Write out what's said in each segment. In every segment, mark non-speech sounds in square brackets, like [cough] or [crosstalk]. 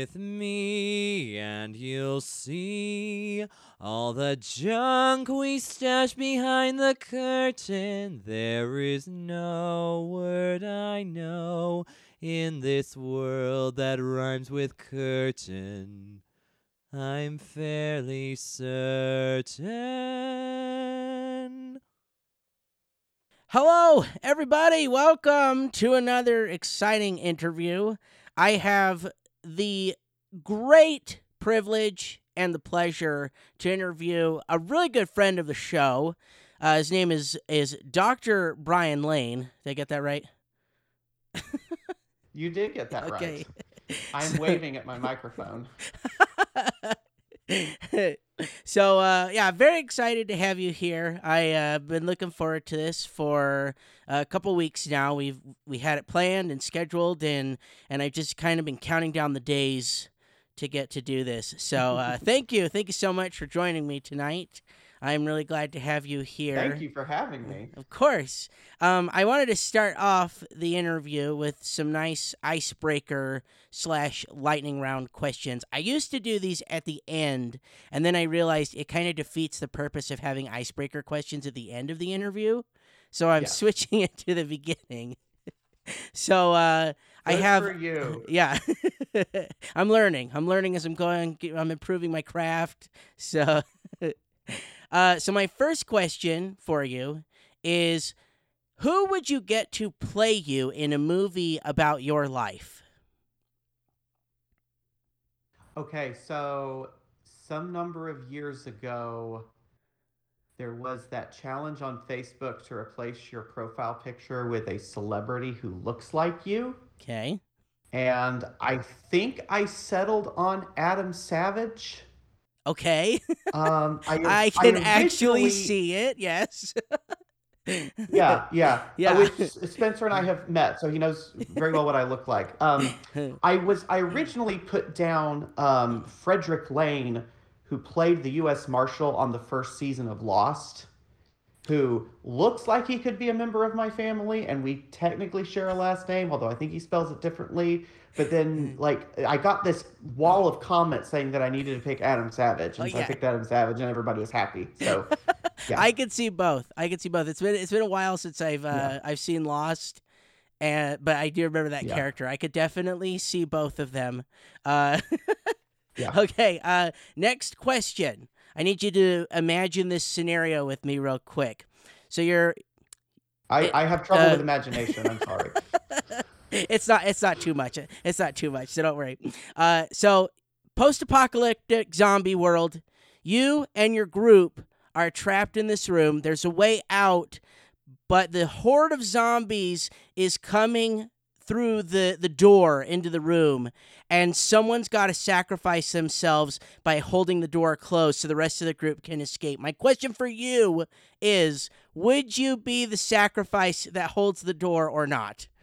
with me and you'll see all the junk we stash behind the curtain. There is no word I know in this world that rhymes with curtain. I'm fairly certain. Hello, everybody. Welcome to another exciting interview. I have the great privilege and the pleasure to interview a really good friend of the show. Uh, his name is is Dr. Brian Lane. Did I get that right? You did get that Okay. right. [laughs] I'm waving at my microphone. [laughs] so uh, yeah, very excited to have you here. I uh, been looking forward to this for a couple weeks now. We've we had it planned and scheduled, and and I've just kind of been counting down the days to get to do this. So uh, [laughs] thank you, thank you so much for joining me tonight. I'm really glad to have you here. Thank you for having me. Of course. Um, I wanted to start off the interview with some nice icebreaker slash lightning round questions. I used to do these at the end, and then I realized it kind of defeats the purpose of having icebreaker questions at the end of the interview. So I'm Yeah. switching [laughs] it to the beginning. [laughs] so uh, I have for you. [laughs] yeah. I'm learning. I'm learning as I'm going. I'm improving my craft. So, uh, so my first question for you is, who would you get to play you in a movie about your life? Okay, so some number of years ago, there was that challenge on Facebook to replace your profile picture with a celebrity who looks like you. Okay. And I think I settled on Adam Savage. Okay. Um, I, [laughs] I can actually see it. Yes. [laughs] Yeah, yeah, Yeah. Which Spencer and I [laughs] have met, so he knows very well what I look like. Um, I was I originally put down um, Fredric Lane, who played the U.S. Marshal on the first season of Lost, who looks like he could be a member of my family, and we technically share a last name, although I think he spells it differently. But then, like, I got this wall of comments saying that I needed to pick Adam Savage, and Oh, so yeah. I picked Adam Savage, and everybody was happy. So, [laughs] yeah. I could see both. I could see both. It's been it's been a while since I've uh, Yeah. I've seen Lost, and but I do remember that character. I could definitely see both of them. Uh, [laughs] Yeah. Okay. Uh, next question. I need you to imagine this scenario with me real quick. So you're. I, I have trouble Uh, with imagination. I'm sorry. [laughs] It's not. It's not too much. It's not too much. So don't worry. Uh, so post-apocalyptic zombie world. You and your group are trapped in this room. There's a way out, but the horde of zombies is coming through the, the door into the room, and someone's got to sacrifice themselves by holding the door closed so the rest of the group can escape. My question for you is Would you be the sacrifice that holds the door or not? [sighs]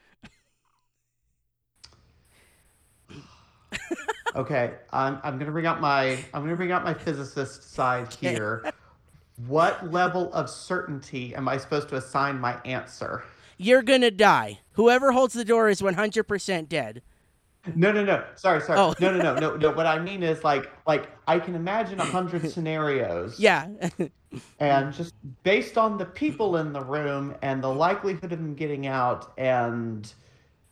Okay, I'm, I'm gonna bring out my I'm gonna bring out my physicist side here. What level of certainty am I supposed to assign my answer? You're gonna die. Whoever holds the door is 100% dead. No, no, no. Sorry, sorry. Oh. No, no, no, no, no. What I mean is like like I can imagine a hundred [laughs] scenarios. Yeah. [laughs] And just based on the people in the room and the likelihood of them getting out and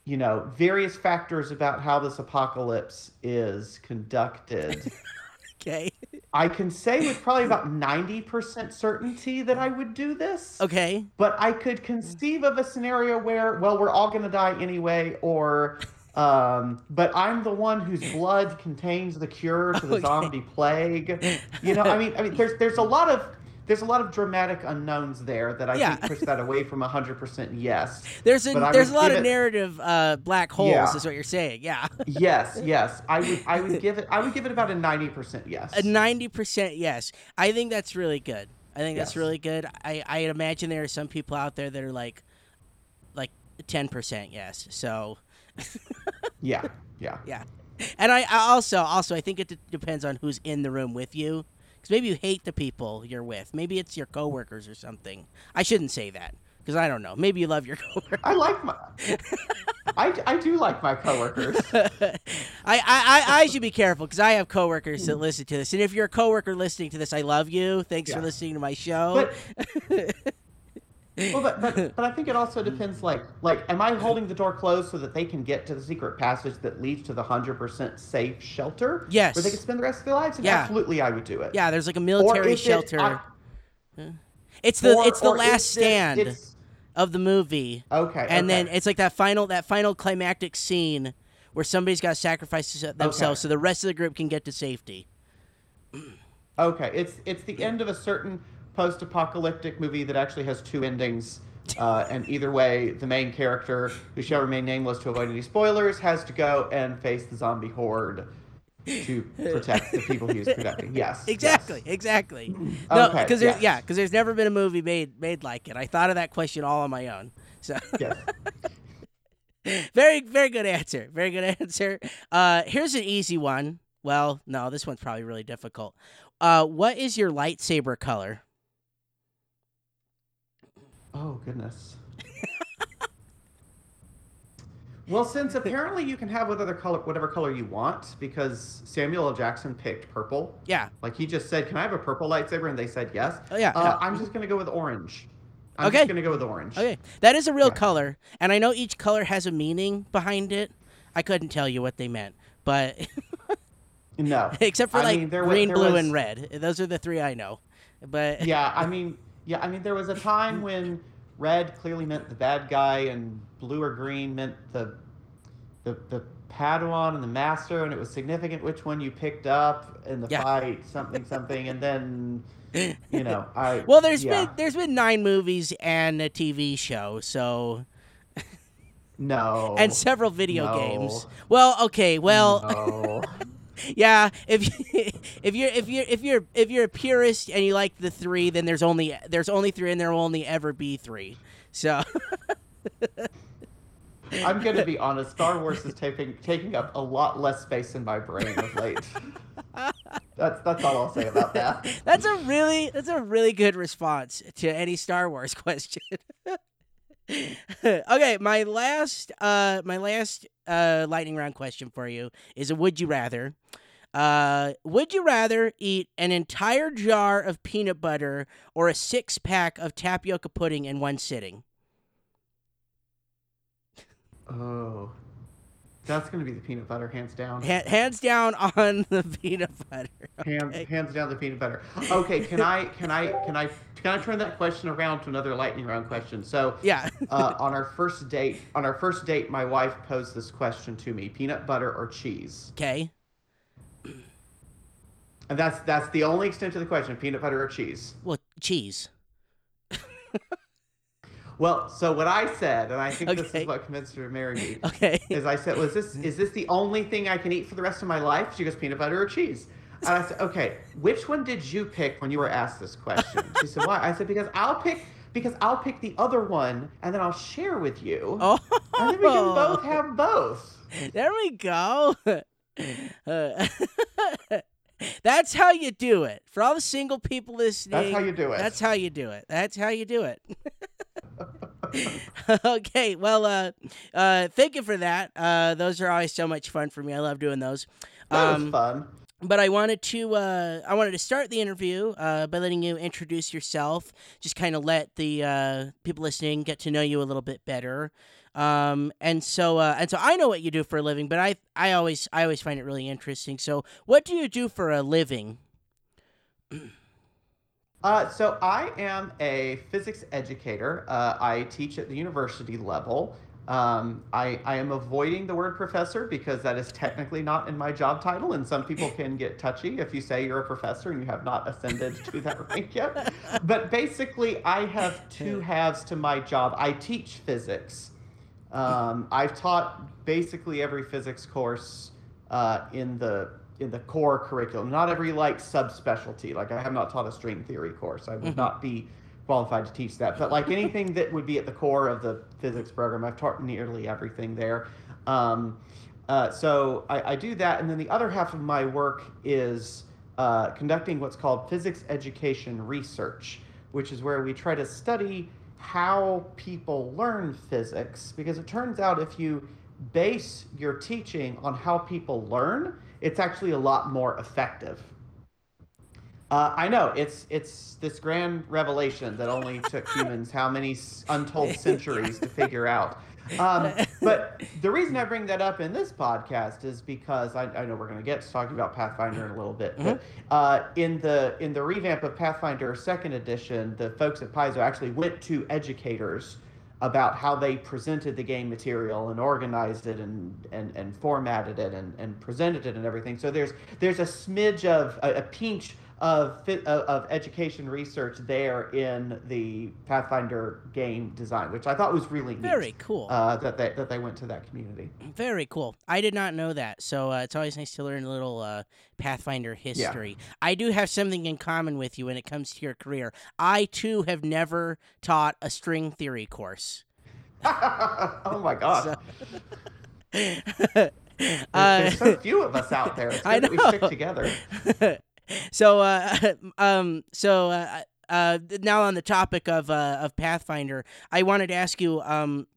you know, various factors about how this apocalypse is conducted. [laughs] okay. I can say with probably about 90% certainty that I would do this. Okay. But I could conceive of a scenario where, well, we're all going to die anyway, or, um, but I'm the one whose blood contains the cure to the [laughs] Okay. zombie plague. You know, I mean, I mean, there's there's a lot of there's a lot of dramatic unknowns there that I Yeah. think push that away from 100% yes. There's a there's a lot of it- narrative uh, black holes, Yeah. is what you're saying. Yeah. Yes, yes. I would I would [laughs] give it I would give it about a 90% yes. A ninety percent yes. I think that's really good. I think that's really good. I I imagine there are some people out there that are like, like ten percent yes. So, [laughs] Yeah, yeah. yeah. And I, I also also I think it d- depends on who's in the room with you, because maybe you hate the people you're with. Maybe it's your coworkers or something. I shouldn't say that. Because I don't know. Maybe you love your [laughs] coworkers. I like my. I, I do like my coworkers. [laughs] I, I, I, I should be careful because I have coworkers that listen to this. And if you're a coworker listening to this, I love you. Thanks for listening to my show. But [laughs] well, but, but [laughs] but I think it also depends. Like like, am I holding the door closed so that they can get to the secret passage that leads to the hundred percent safe shelter? Yes. Where they can spend the rest of their lives. And Yeah. Absolutely, I would do it. yeah, there's like a military is it- shelter. I- it's the or- it's the last it- stand of the movie. Okay. and then it's like that final that final climactic scene where somebody's got to sacrifice themselves Okay. so the rest of the group can get to safety. Okay, it's it's the end of a certain post-apocalyptic movie that actually has two endings, uh, and either way, the main character, who shall remain nameless to avoid any spoilers, has to go and face the zombie horde to protect the people he is [laughs] protecting. Yes, Exactly, yes. exactly. No, Okay, because there's yes. yeah, because there's never been a movie made made like it. I thought of that question all on my own. So Yes. [laughs] very very good answer. Very good answer. Uh, here's an easy one. Well, no, this one's probably really difficult. Uh, what is your lightsaber color? Oh goodness. well, since apparently you can have whatever color whatever color you want, because Samuel L. Jackson picked purple. Yeah. Like he just said, "Can I have a purple lightsaber?" And they said yes. Oh, yeah, Uh. I'm just gonna go with orange. I'm Okay. just gonna go with orange. Okay, that is a real Yeah. color, and I know each color has a meaning behind it. I couldn't tell you what they meant, but No. [laughs] except for I like mean, there wa- green, blue, was- and red. Those are the three I know. But Yeah, I mean, yeah, I mean, there was a time when red clearly meant the bad guy, and blue or green meant the the the Padawan and the Master, and it was significant which one you picked up in the Yeah. fight, something, something, and then you know, I [laughs] well, there's yeah, been there's been nine movies and a TV show, so no [laughs] and several video no, games. Well, okay, well, no. Yeah. If [laughs] if you're if you're if you're if you're a purist and you like the three, then there's only there's only three, and there will only ever be three. So [laughs] I'm gonna be honest. Star Wars is taking taking up a lot less space in my brain of late. [laughs] that's that's all I'll say about that. that's a really that's a really good response to any Star Wars question. Okay, my last uh my last uh lightning round question for you is a would you rather. Uh would you rather eat an entire jar of peanut butter or a six pack of tapioca pudding in one sitting? Oh, that's gonna be the peanut butter, hands down. Ha- hands down on the [laughs] peanut butter. Hands, Okay. hands down the peanut butter. Okay, can I can I can I can I turn that question around to another lightning round question? So, [laughs] Yeah. uh, on our first date, on our first date, my wife posed this question to me: peanut butter or cheese? okay. And that's that's the only extent of the question: peanut butter or cheese. Well, cheese. Well, so what I said, and I think this is what convinced her to marry me, [laughs] Okay. is I said, "Was this is this the only thing I can eat for the rest of my life?" She goes, "Peanut butter or cheese." And I said, "Okay, which one did you pick when you were asked this question?" She said, "Why?" I said, "Because I'll pick because I'll pick the other one, and then I'll share with you, Oh. and then we can both have [laughs] both." There we go. Uh, [laughs] that's how you do it. For all the single people listening, That's how you do it. That's how you do it. That's how you do it. [laughs] okay, well, uh, uh, thank you for that. Uh, those are always so much fun for me. I love doing those. That was Um, fun. but I wanted to uh, I wanted to start the interview uh, by letting you introduce yourself. Just kind of let the uh, people listening get to know you a little bit better. Um, and so uh, and so I know what you do for a living, but I I always I always find it really interesting. So what do you do for a living? [clears throat] Uh, so I am a physics educator. Uh, I teach at the university level. Um, I, I am avoiding the word professor because that is technically not in my job title, and some people can get touchy if you say you're a professor and you have not ascended to that [laughs] rank yet. But basically, I have two halves to my job. I teach physics. Um, I've taught basically every physics course uh, in the in the core curriculum. Not every like subspecialty. Like I have not taught a string theory course. I would Mhm. not be qualified to teach that. But like anything that would be at the core of the physics program, I've taught nearly everything there. Um, uh, so I, I do that, and then the other half of my work is uh, conducting what's called physics education research, which is where we try to study how people learn physics because it turns out if you base your teaching on how people learn, it's actually a lot more effective. Uh, I know it's it's this grand revelation that only took [laughs] humans how many untold [laughs] centuries to figure out. Um, but the reason I bring that up in this podcast is because I, I know we're going to get to talking about Pathfinder in a little bit. But uh, in the in the revamp of Pathfinder Second Edition, the folks at Paizo actually went to educators about how they presented the game material and organized it and and, and formatted it and, and presented it and everything. So there's there's a smidge of a, a pinch of, fit, of of education research there in the Pathfinder game design, which I thought was really neat. Very cool. Uh, that they that they went to that community. Very cool. I did not know that, so uh, it's always nice to learn a little uh, Pathfinder history. I do have something in common with you when it comes to your career. I too have never taught a string theory course. [laughs] oh my god. So- There- Uh, There's so [laughs] few of us out there. [laughs] It's I good that we stick together. So, uh, [laughs] um, so uh, uh, now on the topic of uh, of Pathfinder, I wanted to ask you, um,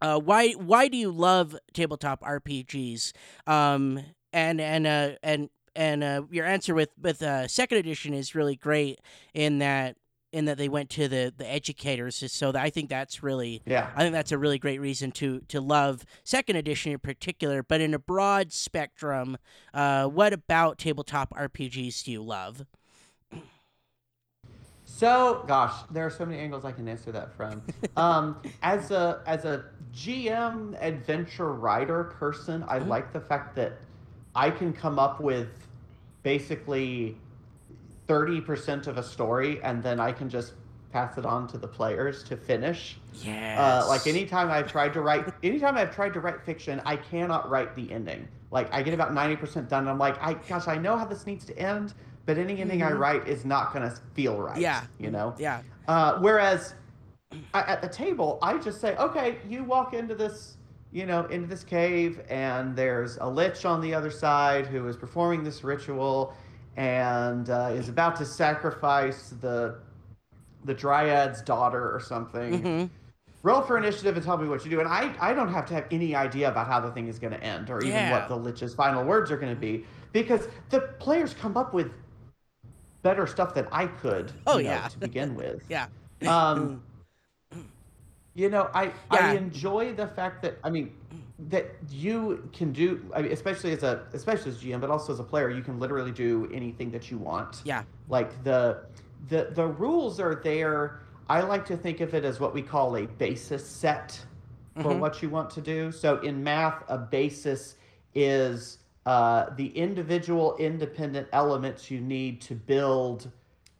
uh, why why do you love tabletop RPGs? Um, and and uh, and and your answer with with second edition is really great in that in that they went to the the educators. So I think that's really Yeah. I think that's a really great reason to to love second edition in particular. But in a broad spectrum, uh, what about tabletop RPGs do you love? So, gosh, there are so many angles I can answer that from. [laughs] Um, as a as a GM adventure writer person, I Mhm. like the fact that I can come up with basically thirty percent of a story, and then I can just pass it on to the players to finish. Yeah. Uh, like anytime I've tried to write, anytime I've tried to write fiction, I cannot write the ending. Like I get about ninety percent done, and I'm like, I gosh, I know how this needs to end, but any ending I Mhm. write is not gonna feel right. Yeah. you know. Yeah. Uh, whereas I, at the table, I just say, okay, you walk into this, you know, into this cave, and there's a lich on the other side who is performing this ritual, and uh, is about to sacrifice the the dryad's daughter or something hmm roll for initiative and tell me what you do. And I, I don't have to have any idea about how the thing is going to end or even Yeah. what the Lich's final words are going to be because the players come up with better stuff than I could Oh, you know, yeah. to begin with. [laughs] Yeah. Um, you know, I, Yeah. I enjoy the fact that, I mean, that you can do, I mean, especially as a, especially as GM, but also as a player, you can literally do anything that you want Yeah. like the the the rules are there i like to think of it as what we call a basis set for Mhm. what you want to do so in math a basis is uh, the individual independent elements you need to build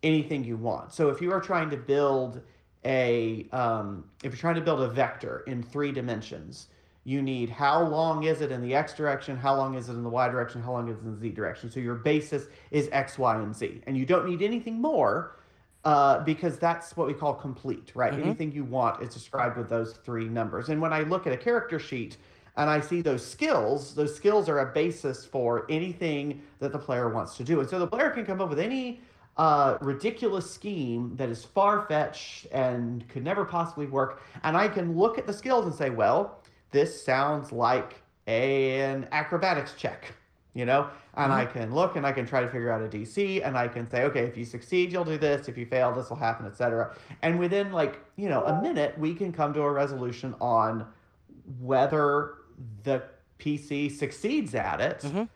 anything you want so if you are trying to build a um, if you're trying to build a vector in three dimensions you need how long is it in the x direction? How long is it in the y direction? How long is it in the z direction? So your basis is x y and z. And you don't need anything more uh, because that's what we call complete right? Mhm. anything you want is described with those three numbers. And when i look at a character sheet and i see those skills those skills are a basis for anything that the player wants to do. And so the player can come up with any uh, ridiculous scheme that is far fetched and could never possibly work. And I can look at the skills and say, well, this sounds like an acrobatics check, you know? And I can look and I can try to figure out a DC and I can say, okay, if you succeed, you'll do this. If you fail, this will happen, etc. And within like, you know, a minute, we can come to a resolution on whether the PC succeeds at it Mhm.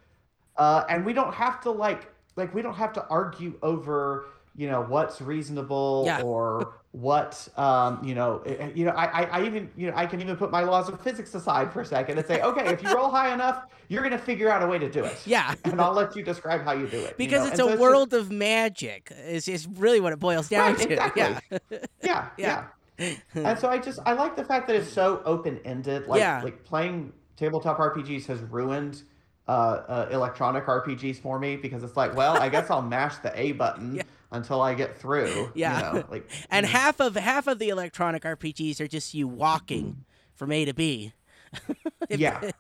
uh, and we don't have to like like we don't have to argue over you know what's reasonable Yeah. [laughs] or what um, you know eh, eh, you know I, I even you know I can even put my laws of physics aside for a second and say [laughs] okay if you roll high enough you're gonna figure out a way to do it Yeah. [laughs] and I'll let you describe how you do it you Because know? it's And so a just- world of magic. Is is really what it boils down Right, to. exactly. Yeah. yeah Yeah. yeah and so I just I like the fact that it's so open ended. Like Yeah. like playing tabletop RPGs has ruined uh, uh, electronic RPGs for me because it's like, well, I guess I'll mash the A button Yeah. Until I get through. Yeah. [laughs] you know, like And half of half of the electronic RPGs are just you walking from A to B. [laughs] If- Yeah,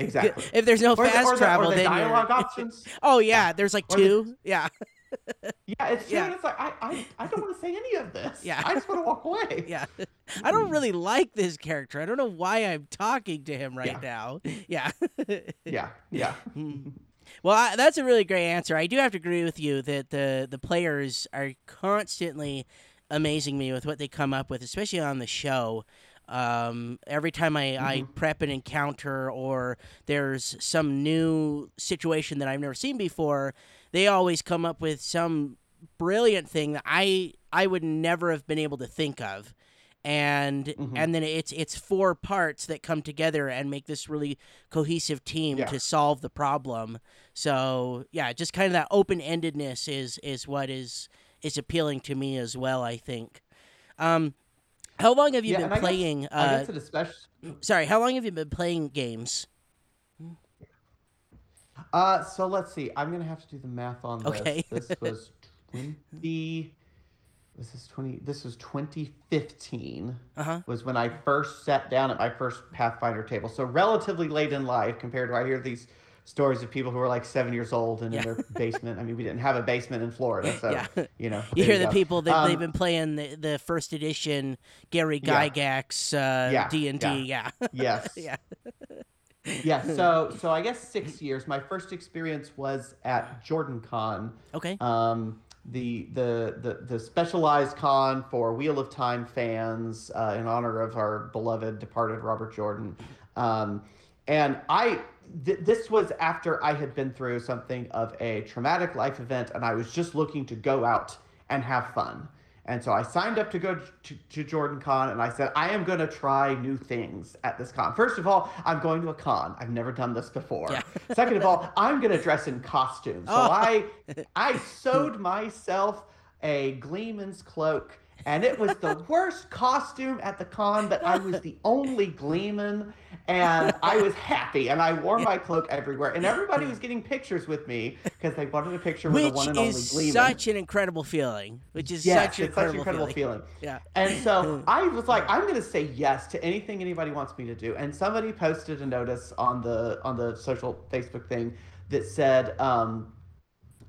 exactly. If there's no Or the, fast the, travel, the then dialogue options. [laughs] Oh yeah, there's like Or the- two. Yeah, Yeah, it's true. Yeah. It's like I, I, I don't want to say any of this. Yeah. I just want to walk away. yeah, I don't really like this character. I don't know why I'm talking to him right Yeah. now. Yeah. Yeah, yeah. Hmm. Well, I, that's a really great answer. I do have to agree with you that the the players are constantly amazing me with what they come up with, especially on the show. Um, every time I, I prep an encounter or there's some new situation that I've never seen before, they always come up with some brilliant thing that I I would never have been able to think of. And Mhm. and then it's it's four parts that come together and make this really cohesive team Yeah. to solve the problem. So yeah, just kind of that open endedness is is what is is appealing to me as well. I think. Um, how long have you yeah, been guess- playing? I uh, guess especially. sorry, how long have you been playing games? Uh, so let's see. I'm gonna have to do the math on this. Okay. This was twenty. This is twenty. This was 2015. Uh huh. Was when I first sat down at my first Pathfinder table. So relatively late in life compared to I hear these stories of people who are like seven years old and Yeah. in their basement. I mean, we didn't have a basement in Florida, so Yeah. you know. You hear the people that they've Um, been playing the, the first edition Gary Yeah. Gygax uh, Yeah, D and D. Yeah. Yes. [laughs] Yeah. yeah. So so I guess six years. My first experience was at Jordan Con. Okay. um, the, the the the specialized con for Wheel of Time fans uh, in honor of our beloved departed Robert Jordan, um, and I th- this was after I had been through something of a traumatic life event, and I was just looking to go out and have fun. And so I signed up to go to, to Jordan Con, and I said, I am going to try new things at this con. First of all, I'm going to a con. I've never done this before. Yeah. [laughs] Second of all, I'm going to dress in costume. So Oh. I [laughs] I sewed myself a Gleeman's cloak, and it was the [laughs] worst costume at the con, but I was the only Gleeman, and I was happy, and I wore my cloak everywhere, and everybody was getting pictures with me because they wanted a picture with the one and only gleeman. Which is such an incredible feeling. Which is yes, such an it's such an incredible, incredible feeling. feeling. Yeah. And so [clears throat] I was like, I'm gonna say yes to anything anybody wants me to do. And somebody posted a notice on the on the social Facebook thing that said, um,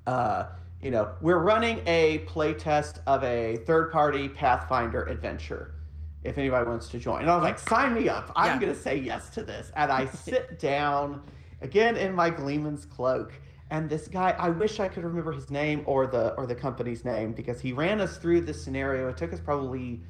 uh, you know, we're running a play test of a third party Pathfinder adventure. If anybody wants to join, and I was like, sign me up. I'm Yeah. gonna say yes to this. And I sit [laughs] down again in my Gleeman's cloak. And this guy, I wish I could remember his name or the or the company's name because he ran us through this scenario. It took us probably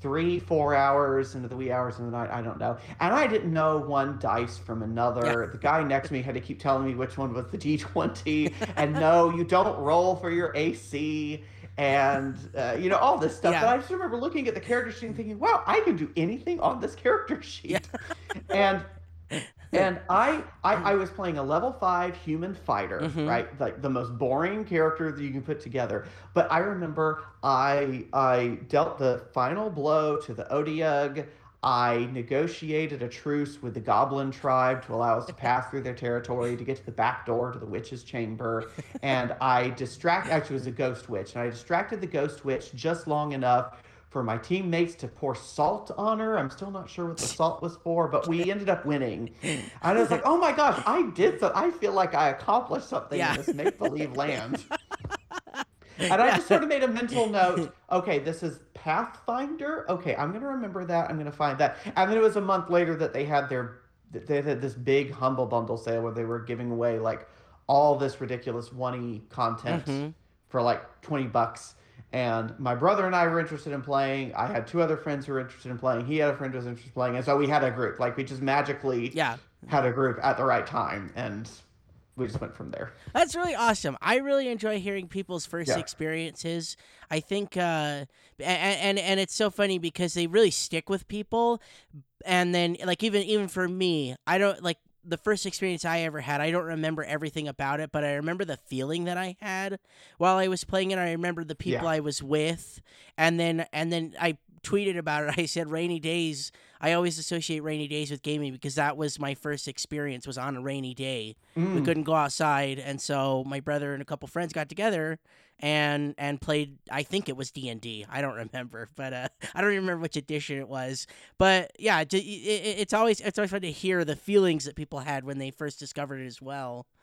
three, four hours into the wee hours of the night. I don't know. And I didn't know one dice from another. Yeah. The guy next to me had to keep telling me which one was the D20. and no, you don't roll for your AC. And, uh, you know, all this stuff. Yeah. But I just remember looking at the character sheet and thinking, wow, I can do anything on this character sheet. and and I, I I was playing a level five human fighter, Mhm. right? Like the most boring character that you can put together. But I remember I I dealt the final blow to the Odiug. I negotiated a truce with the Goblin tribe to allow us to pass through their territory to get to the back door to the witch's chamber. [laughs] And I distract actually it was a ghost witch, and I distracted the ghost witch just long enough for my teammates to pour salt on her. I'm still not sure what the salt was for, but we [laughs] ended up winning. And I was like, oh my gosh, I did so. I feel like I accomplished something Yeah. in this make believe land. [laughs] And I just sort of made a mental note. [laughs] Okay, this is Pathfinder. Okay, I'm gonna remember that. I'm gonna find that. And then it was a month later that they had their they had this big humble bundle sale where they were giving away like all this ridiculous one content Mhm. for like 20 bucks. And my brother and I were interested in playing. I had two other friends who were interested in playing. He had a friend who was interested in playing. And so we had a group. Like we just magically Yeah. had a group at the right time. And we just went from there. That's really awesome. I really enjoy hearing people's first Yeah. experiences. I think, uh, and, and and it's so funny because they really stick with people. And then, like even even for me, I don't like the first experience I ever had. I don't remember everything about it, but I remember the feeling that I had while I was playing it. I remember the people Yeah. I was with, and then and then I tweeted about it. [laughs] I said rainy days. I always associate rainy days with gaming because that was my first experience. Was on a rainy day we Mm. couldn't go outside and so my brother and a couple friends got together and and played i think it was d&d i don't [laughs] remember but uh i don't even remember which edition it was but yeah it, it, it's always it's always fun to hear the feelings that people had when they first discovered it as well [clears throat]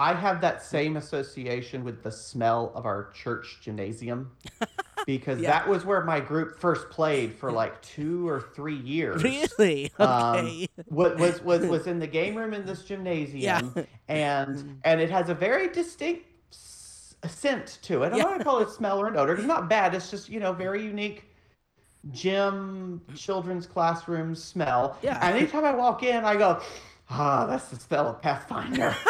I have that same association with the smell of our church gymnasium. [laughs] because Yeah. that was where my group first played for like [laughs] two or three years. Really? Okay. Um, was, was was was in the game room in this gymnasium, Yeah. And and it has a very distinct s- scent to it. I Yeah. don't want to call it smell or an odor. It's not bad. It's just you know very unique gym children's classroom smell. Yeah. And anytime I walk in, I go, ah, that's the smell of Pathfinder. [laughs]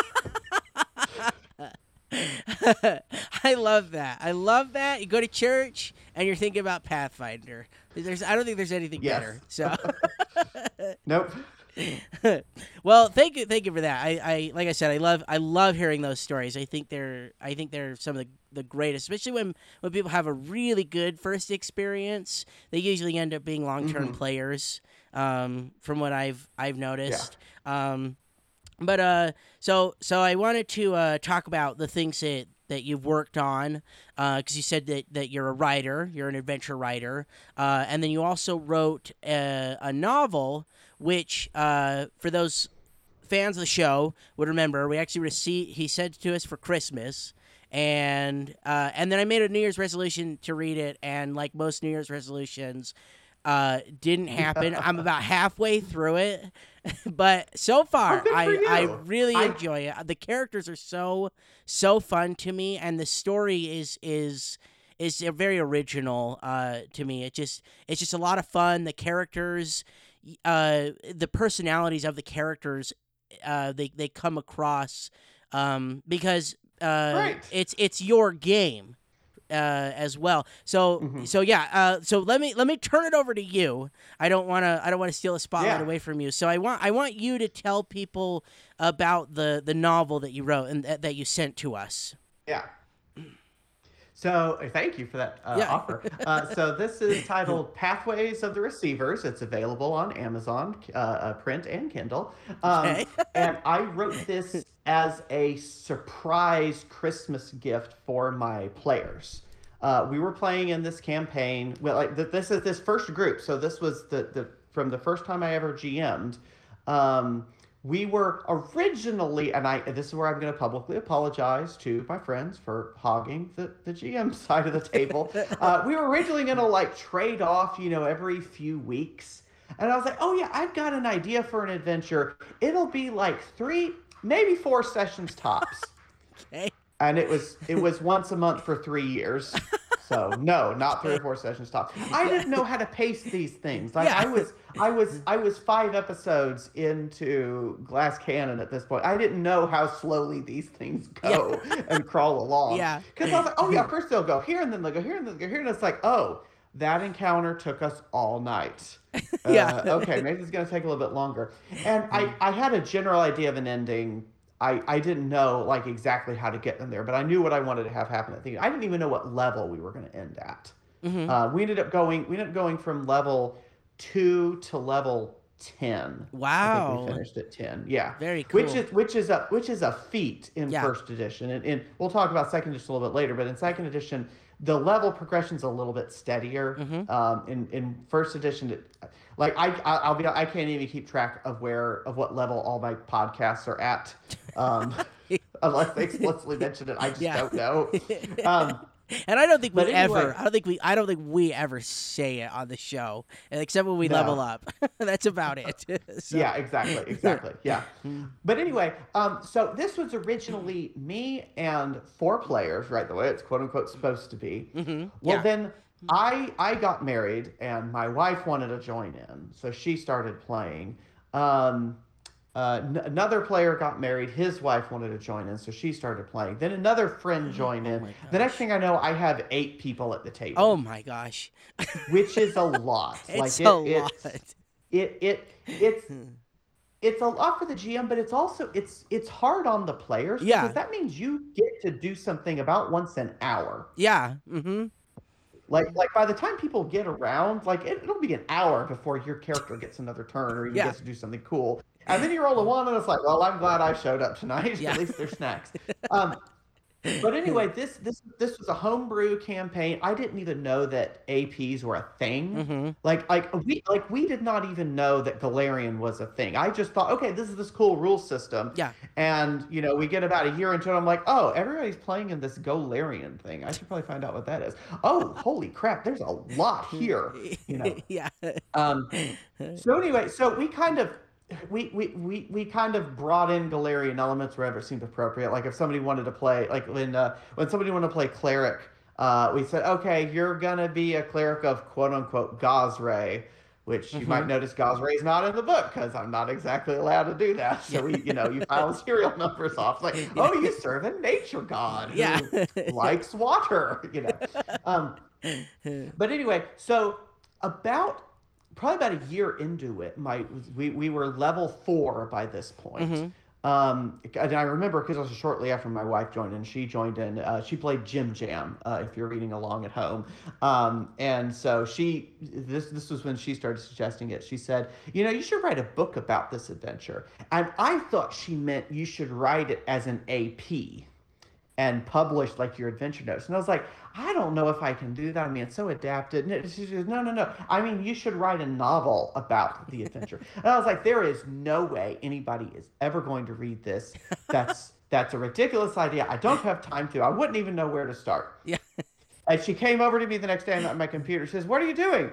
I love that. I love that. You go to church and you're thinking about Pathfinder. There's, I don't think there's anything Yes. better. So, [laughs] nope. [laughs] well, thank you, thank you for that. I, I, like I said, I love, I love hearing those stories. I think they're, I think they're some of the, the greatest, especially when when people have a really good first experience. They usually end up being long term Mhm. players. Um, from what I've, I've noticed. Um, but uh, so so I wanted to uh, talk about the things that, that you've worked on, because you said that, that you're a writer, you're an adventure writer, uh, and then you also wrote a, a novel, which uh, for those fans of the show would remember, we actually received. He sent it to us for Christmas. And uh, and then I made a New Year's resolution to read it, and like most New Year's resolutions, uh, didn't happen. I'm about halfway through it, [laughs] but so far Oh, I I really I- enjoy it. The characters are so so fun to me, and the story is is is very original uh, to me. It just it's just a lot of fun. The characters, uh, the personalities of the characters, uh, they they come across um, because uh, Right. it's it's your game uh, as well. So Mhm. so yeah. Uh, so let me let me turn it over to you. I don't want to I don't want to steal a spotlight Yeah. away from you. So I want I want you to tell people about the the novel that you wrote and that, that you sent to us. Yeah. So uh, thank you for that uh, Yeah. offer. Uh, so this is titled "Pathways of the Receivers." It's available on Amazon, uh, uh, print and Kindle. Um, Okay. [laughs] and I wrote this as a surprise Christmas gift for my players. Uh, we were playing in this campaign. Well, like th- this is this first group. So this was the the from the first time I ever GM'd. Um, we were originally, and I this is where I'm going to publicly apologize to my friends for hogging the, the GM [laughs] side of the table. [laughs] uh, we were originally going to like trade off, you know, every few weeks. And I was like, oh yeah, I've got an idea for an adventure. It'll be like three, maybe four sessions tops. [laughs] Okay. And it was it was once a month for three years. So no, not three or four sessions tops. I didn't know how to pace these things. Like Yeah. I was I was I was five episodes into Glass Cannon at this point. I didn't know how slowly these things [laughs] go and crawl along. Yeah. Because I was like, oh yeah, first they'll go here and then they'll go here and then they'll go here. And it's like, oh, that encounter took us all night. [laughs] Yeah. Uh, okay, maybe it's gonna take a little bit longer. And I, I had a general idea of an ending. I, I didn't know like exactly how to get them there, but I knew what I wanted to have happen at the end. I didn't even know what level we were gonna end at. Mhm. Uh, we ended up going we ended up going from level two to level ten. I Wow. think we finished at ten. Yeah. Very cool. Which is which is a which is a feat in Yeah. first edition, and, and we'll talk about second edition a little bit later. But in second edition, the level progression's a little bit steadier. Mhm. Um, in in first edition, it, like I I- I'll be I can't even keep track of where of what level all my podcasts are at, um, [laughs] unless they explicitly mention it. I just Yeah. don't know. [laughs] Um, And I don't think we But ever. I don't think we. I don't think we ever say it on the show, except when we No. level up. [laughs] That's about it. So- Yeah, exactly, exactly. Yeah. But anyway, um, so this was originally me and four players, right? The way it's quote unquote supposed to be. Mhm. Well, yeah. then I I got married and my wife wanted to join in, so she started playing. Um, uh, n- another player got married. His wife wanted to join in, so she started playing. Then another friend joined Oh in. the next thing I know, I have eight people at the table. oh my gosh, [laughs] which is a lot. it's like a it, lot. It's, it it it's it's a lot for the GM, but it's also it's it's hard on the players. Yeah. because that means you get to do something about once an hour. yeah. Mm-hmm. Like like by the time people get around, like it, it'll be an hour before your character gets another turn or even Yeah. gets to do something cool. And then you roll a one, and it's like, well, I'm glad I showed up tonight. [laughs] Yeah. At least there's snacks. [laughs] Um, but [laughs] anyway, this this this was a homebrew campaign. I didn't even know that APs were a thing. Mhm. Like like we like we did not even know that Golarion was a thing. I just thought, okay, this is this cool rule system. Yeah. And you know, we get about a year into it. I'm like, oh, everybody's playing in this Golarion thing. I should probably find out what that is. Oh, [laughs] holy crap! There's a lot [laughs] here. You know. yeah. Um, so anyway, so we kind of we, we, we, we kind of brought in Golarion elements wherever it seemed appropriate. Like if somebody wanted to play, like when uh, when somebody wanted to play cleric, uh, we said, okay, you're gonna be a cleric of quote unquote Gozreh, which you might notice Gozreh is not in the book because I'm not exactly allowed to do that. [laughs] So we, you know, you file serial numbers off. It's like, [laughs] oh, you serve a nature god who Yeah. [laughs] likes water, you know. Um, but anyway, so about probably about a year into it, my we, we were level four by this point. Mhm. Um, and I remember because it was shortly after my wife joined in. She joined in. Uh, she played Jim Jam. Uh, if you're reading along at home, um, and so she this this was when she started suggesting it. She said, "You know, you should write a book about this adventure." And I thought she meant you should write it as an AP and publish like your adventure notes. And I was like, I don't know if I can do that. I mean, it's so adapted. And she says, no, no, no. I mean, you should write a novel about the [laughs] adventure. and I was like, there is no way anybody is ever going to read this. That's [laughs] that's a ridiculous idea. I don't have time to. I wouldn't even know where to start. Yeah. And she came over to me the next day on my computer. She says, "What are you doing?"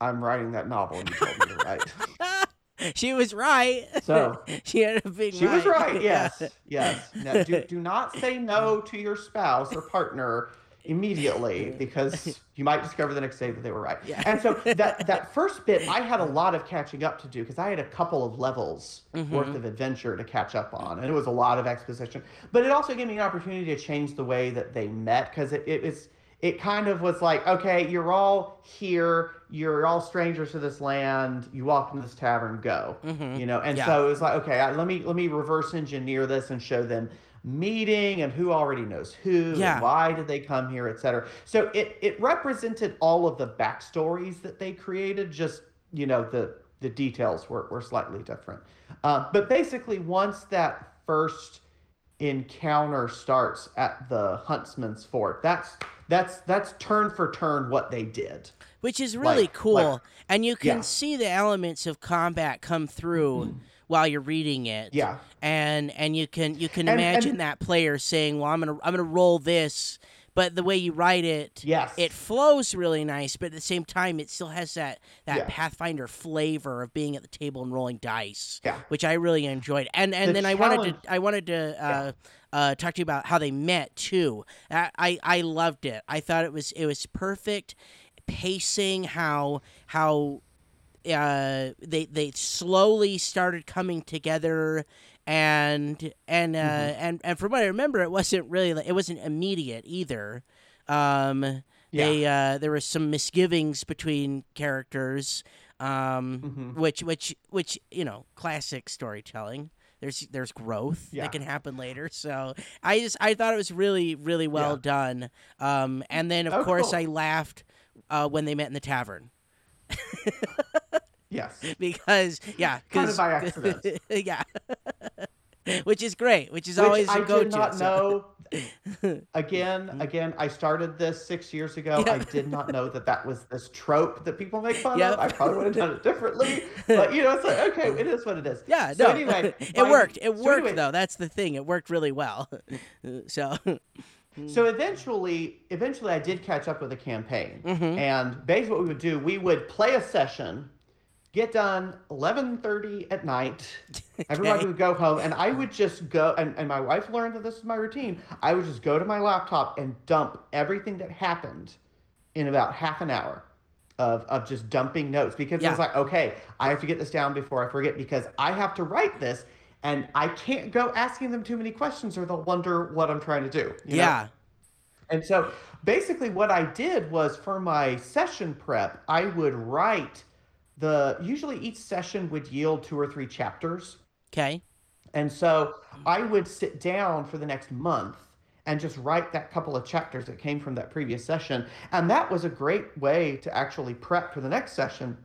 I'm writing that novel you told me to write. [laughs] she was right. So she had a big. She was right. Yes, yes. Now, do, do not say no to your spouse or partner immediately [laughs] because you might discover the next day that they were right. Yeah. And so [laughs] that that first bit, I had a lot of catching up to do because I had a couple of levels worth of adventure to catch up on, and it was a lot of exposition. But it also gave me an opportunity to change the way that they met because it, it was it kind of was like, okay, you're all here, you're all strangers to this land. You walk into this tavern, go. Mhm. You know, and Yeah. so it was like, okay, I, let me let me reverse engineer this and show them meeting and who already knows who, and Yeah. why did they come here, et cetera. So it it represented all of the backstories that they created. Just you know, the the details were were slightly different. Uh, but basically, once that first encounter starts at the huntsman's fort that's that's that's turn for turn what they did which is really Like- cool. like- and you can Yeah. see the elements of combat come through [clears throat] while you're reading it. yeah And and you can you can And- imagine and- that player saying, "Well, I'm gonna I'm gonna roll this," but the way you write it, yes it flows really nice. But at the same time, it still has that that Yeah. Pathfinder flavor of being at the table and rolling dice, Yeah. which I really enjoyed. And and The then I wanted to I wanted to. Uh, uh, talk to you about how they met too. I, I I loved it. I thought it was it was perfect pacing. How how uh, they they slowly started coming together and and uh, Mm-hmm. and and from what I remember, it wasn't really like, it wasn't immediate either. Um, they uh, there was some misgivings between characters, um, Mhm. which which which you know, classic storytelling. There's there's growth Yeah. that can happen later. So I just I thought it was really really well Yeah. done. Um, and then of Oh, course cool. I laughed uh, when they met in the tavern yes [laughs] because yeah, Kind of by [laughs] accident. yeah, [laughs] which is great. Which is Which always I a go-to. I did not so- know. Again, mm-hmm. again, I started this six years ago. Yeah. I did not know that that was this trope that people make fun Yep. of. I probably would have done it differently, but you know, it's like okay, it is what it is. Yeah, So no, anyway, it worked. It so worked anyway, though. That's the thing. It worked really well. so So eventually, eventually, I did catch up with the campaign, Mhm. and basically, what we would do, we would play a session, get done eleven thirty at night. [laughs] Everybody would go home, and I would just go. And, and my wife learned that this is my routine. I would just go to my laptop and dump everything that happened in about half an hour. Of, of just dumping notes because Yeah. it's like okay I have to get this down before I forget because I have to write this and I can't go asking them too many questions or they'll wonder what I'm trying to do. you know? yeah, And so basically what I did was for my session prep, I would write the usually each session would yield two or three chapters. okay, And so I would sit down for the next month and just write that couple of chapters that came from that previous session. And that was a great way to actually prep for the next session.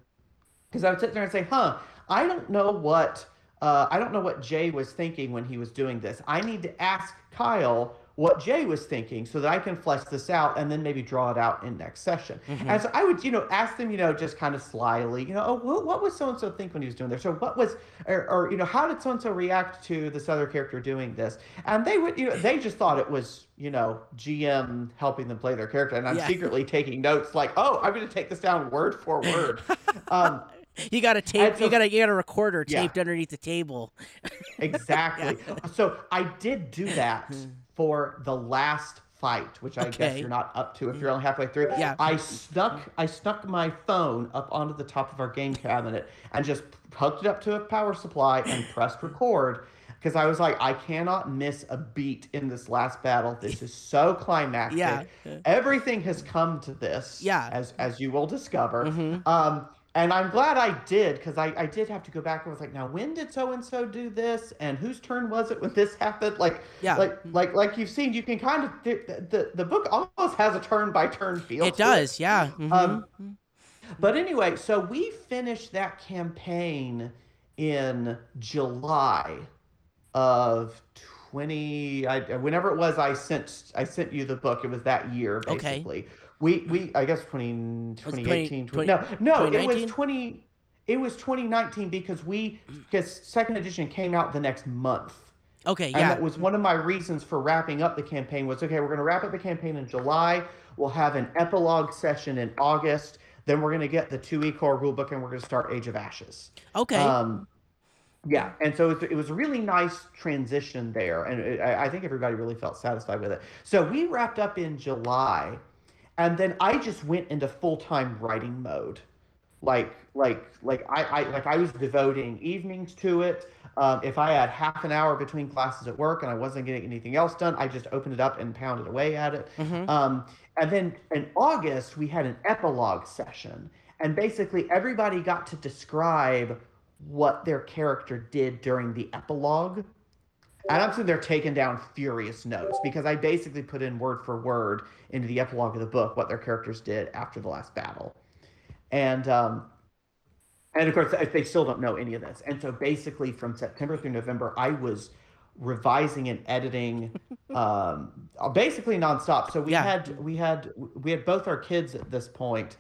Because I would sit there and say, huh, I don't know what uh, I don't know what Jay was thinking when he was doing this. I need to ask Kyle what Jay was thinking so that I can flesh this out and then maybe draw it out in next session. Mm-hmm. And so I would, you know, ask them, you know, just kind of slyly, you know, oh, what, what was so and so think when he was doing this? Or what was, or, or you know, how did so and so react to this other character doing this? And they would, you know, they just thought it was, you know, GM helping them play their character. And I'm Yeah. secretly taking notes like, oh, I'm going to take this down word for word. [laughs] um, [laughs] You got a tape. So- you got a you got a recorder Yeah. taped underneath the table. [laughs] Exactly. So I did do [laughs] that for the last fight, which I guess you're not up to if you're only halfway through. Yeah. I snuck I snuck my phone up onto the top of our game cabinet and just hooked it up to a power supply and pressed record because I was like, I cannot miss a beat in this last battle. This is so climactic. Yeah. Everything has come to this. Yeah. As as you will discover. Mhm. Um, and I'm glad I did because I, I did have to go back and was like, now when did so and so do this, and whose turn was it when this [laughs] happened? Like, Yeah. like like like you've seen, you can kind of the the, the book almost has a turn by turn feel. It does, yeah. mhm. Um, but anyway, so we finished that campaign in July of 20 I, whenever it was I sent I sent you the book it was that year Okay. We we I guess 20, Was it 2018 20 no no it was 2019? 20 it was 2019 because we because second edition came out the next month. okay, And yeah. that was one of my reasons for wrapping up the campaign was okay, we're going to wrap up the campaign in July. We'll have an epilogue session in August. Then we're going to get the 2E core rulebook and we're going to start Age of Ashes. okay. Um, yeah, and so it, it was a really nice transition there, and it, I, I think everybody really felt satisfied with it. So we wrapped up in July, and then I just went into full time writing mode, like like like I, I like I was devoting evenings to it. Um, if I had half an hour between classes at work and I wasn't getting anything else done, I just opened it up and pounded away at it. Mhm. Um, and then in August, we had an epilogue session. And basically, everybody got to describe what their character did during the epilogue. And I'm sitting there taking down furious notes because I basically put in word for word into the epilogue of the book what their characters did after the last battle. And um, and of course, they still don't know any of this. And so basically, from September through November, I was revising and editing [laughs] um, basically nonstop. So we Yeah. had we had we had both our kids at this point.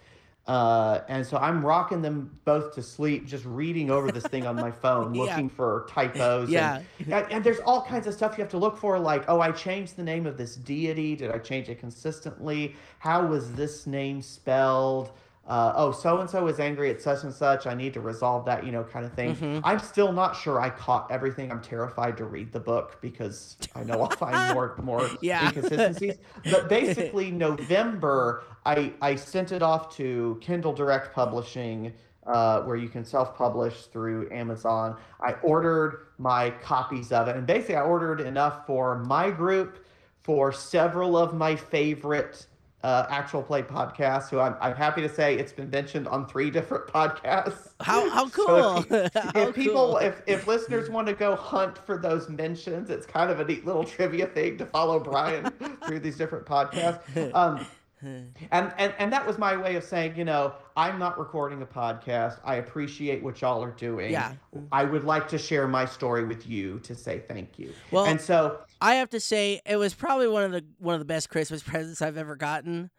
Uh, and so I'm rocking them both to sleep, just reading over this thing on my [laughs] phone, Yeah. looking for typos. Yeah. And, and, and there's all kinds of stuff you have to look for, like, oh, I changed the name of this deity. Did I change it consistently? How was this name spelled? Uh, oh, so and so is angry at such and such. I need to resolve that, you know, kind of thing. Mhm. I'm still not sure I caught everything. I'm terrified to read the book because I know I'll find [laughs] more more Yeah. inconsistencies. But [laughs] basically, November, I I sent it off to Kindle Direct Publishing, uh, where you can self-publish through Amazon. I ordered my copies of it, and basically, I ordered enough for my group, for several of my favorite uh, actual play podcast, Who I'm, I'm happy to say it's been mentioned on three [laughs] different podcasts. how how So if [laughs] cool. How if people cool. if, if listeners want to go hunt for those mentions it's kind of a neat little [laughs] trivia thing to follow brian through these different podcasts um, and, and and that was my way of saying you know i'm not recording a podcast i appreciate what y'all are doing Yeah. i would like to share my story with you to say thank you Well- and so I have to say it was probably one of the one of the best Christmas [laughs] presents I've ever gotten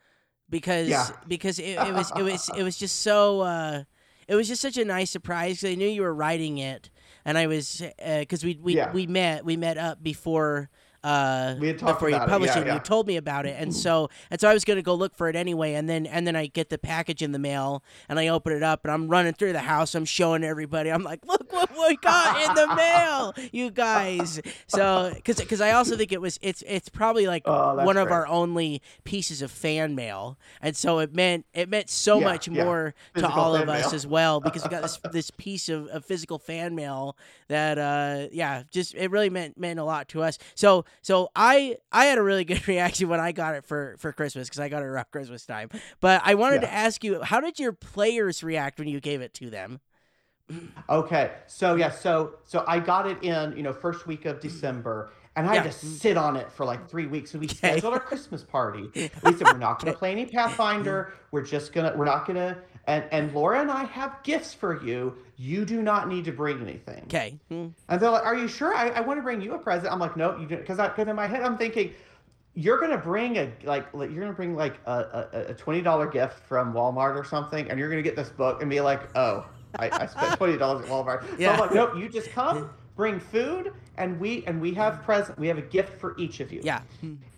because Yeah. because it, it was it was it [laughs] was just so uh, it was just such a nice surprise because I knew you were writing it and I was because we we, Yeah. we met we met up before uh We had talked before you about it, published yeah, it. yeah. You told me about it, and so and so I was gonna go look for it anyway, and then and then I get the package in the mail, and I open it up, and I'm running through the house, I'm showing everybody, I'm like, look what we got in the mail, you guys. So because because I also think it was it's it's probably like Oh, one of our only pieces of fan mail, and so it meant it meant so Yeah, much more to all of us mail. as well [laughs] because we got this this piece of, of physical fan mail that uh yeah just it really meant meant a lot to us so so i i had a really good [laughs] reaction when i got it for for christmas because i got it around christmas time but i wanted to ask you how did your players react when you gave it to them Okay, so yeah, mm. so so I got it in, you know, first week of mm. December, and I had to mm. sit on it for like three weeks. And we scheduled our Christmas party. [laughs] We said we're not going to play any Pathfinder. We're just gonna, we're not gonna. And and Laura and I have gifts for you. You do not need to bring anything. okay Hmm. And they're like, "Are you sure? I, I want to bring you a present." I'm like, "No, you don't," because because in my head I'm thinking, you're gonna bring a like you're gonna bring like a, a, a twenty dollar gift from Walmart or something, and you're gonna get this book and be like, oh, I, I spent twenty dollars at Walmart. So Yeah. I'm like, nope, you just come, bring food, and we and we have present. We have a gift for each of you. Yeah.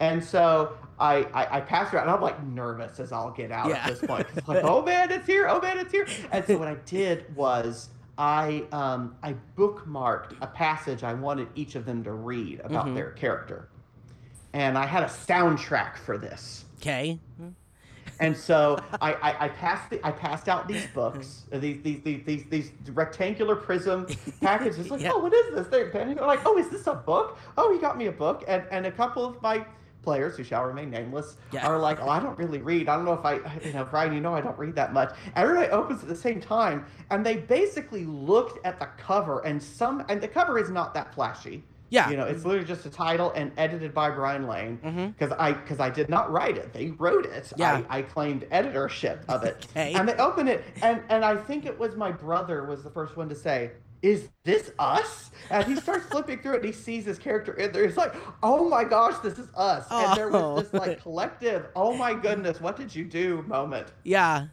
And so I, I, I passed around, and I'm like nervous as I'll get out Yeah. at this point. It's like, [laughs] oh man, it's here! Oh man, it's here! And so what I did was I um, I bookmarked a passage I wanted each of them to read about Mhm. their character, and I had a soundtrack for this. Okay. And so [laughs] I, I, I passed the, I passed out these books, [laughs] these these these these, these rectangular prism packages. Like, Yeah. oh, what is this? They're they're like, oh, is this a book? Oh, he got me a book. And and a couple of my players who shall remain nameless Yeah. are like, oh, I don't really read. I don't know if I, you know, Brian, you know, I don't read that much. Everybody opens at the same time, and they basically looked at the cover, and some, and the cover is not that flashy. Yeah. You know, it's mm-hmm. literally just a title and edited by Brian Lane mm-hmm. because I because I did not write it. They wrote it. Yeah. I, I claimed editorship of it. [laughs] Okay. And they open it and and I think it was my brother was the first one to say, "Is this us?" And he starts flipping through it and he sees his character in there. He's like, "Oh my gosh, this is us!" And there Oh. was this oh. like collective, "Oh my goodness, what did you do?" moment. Yeah.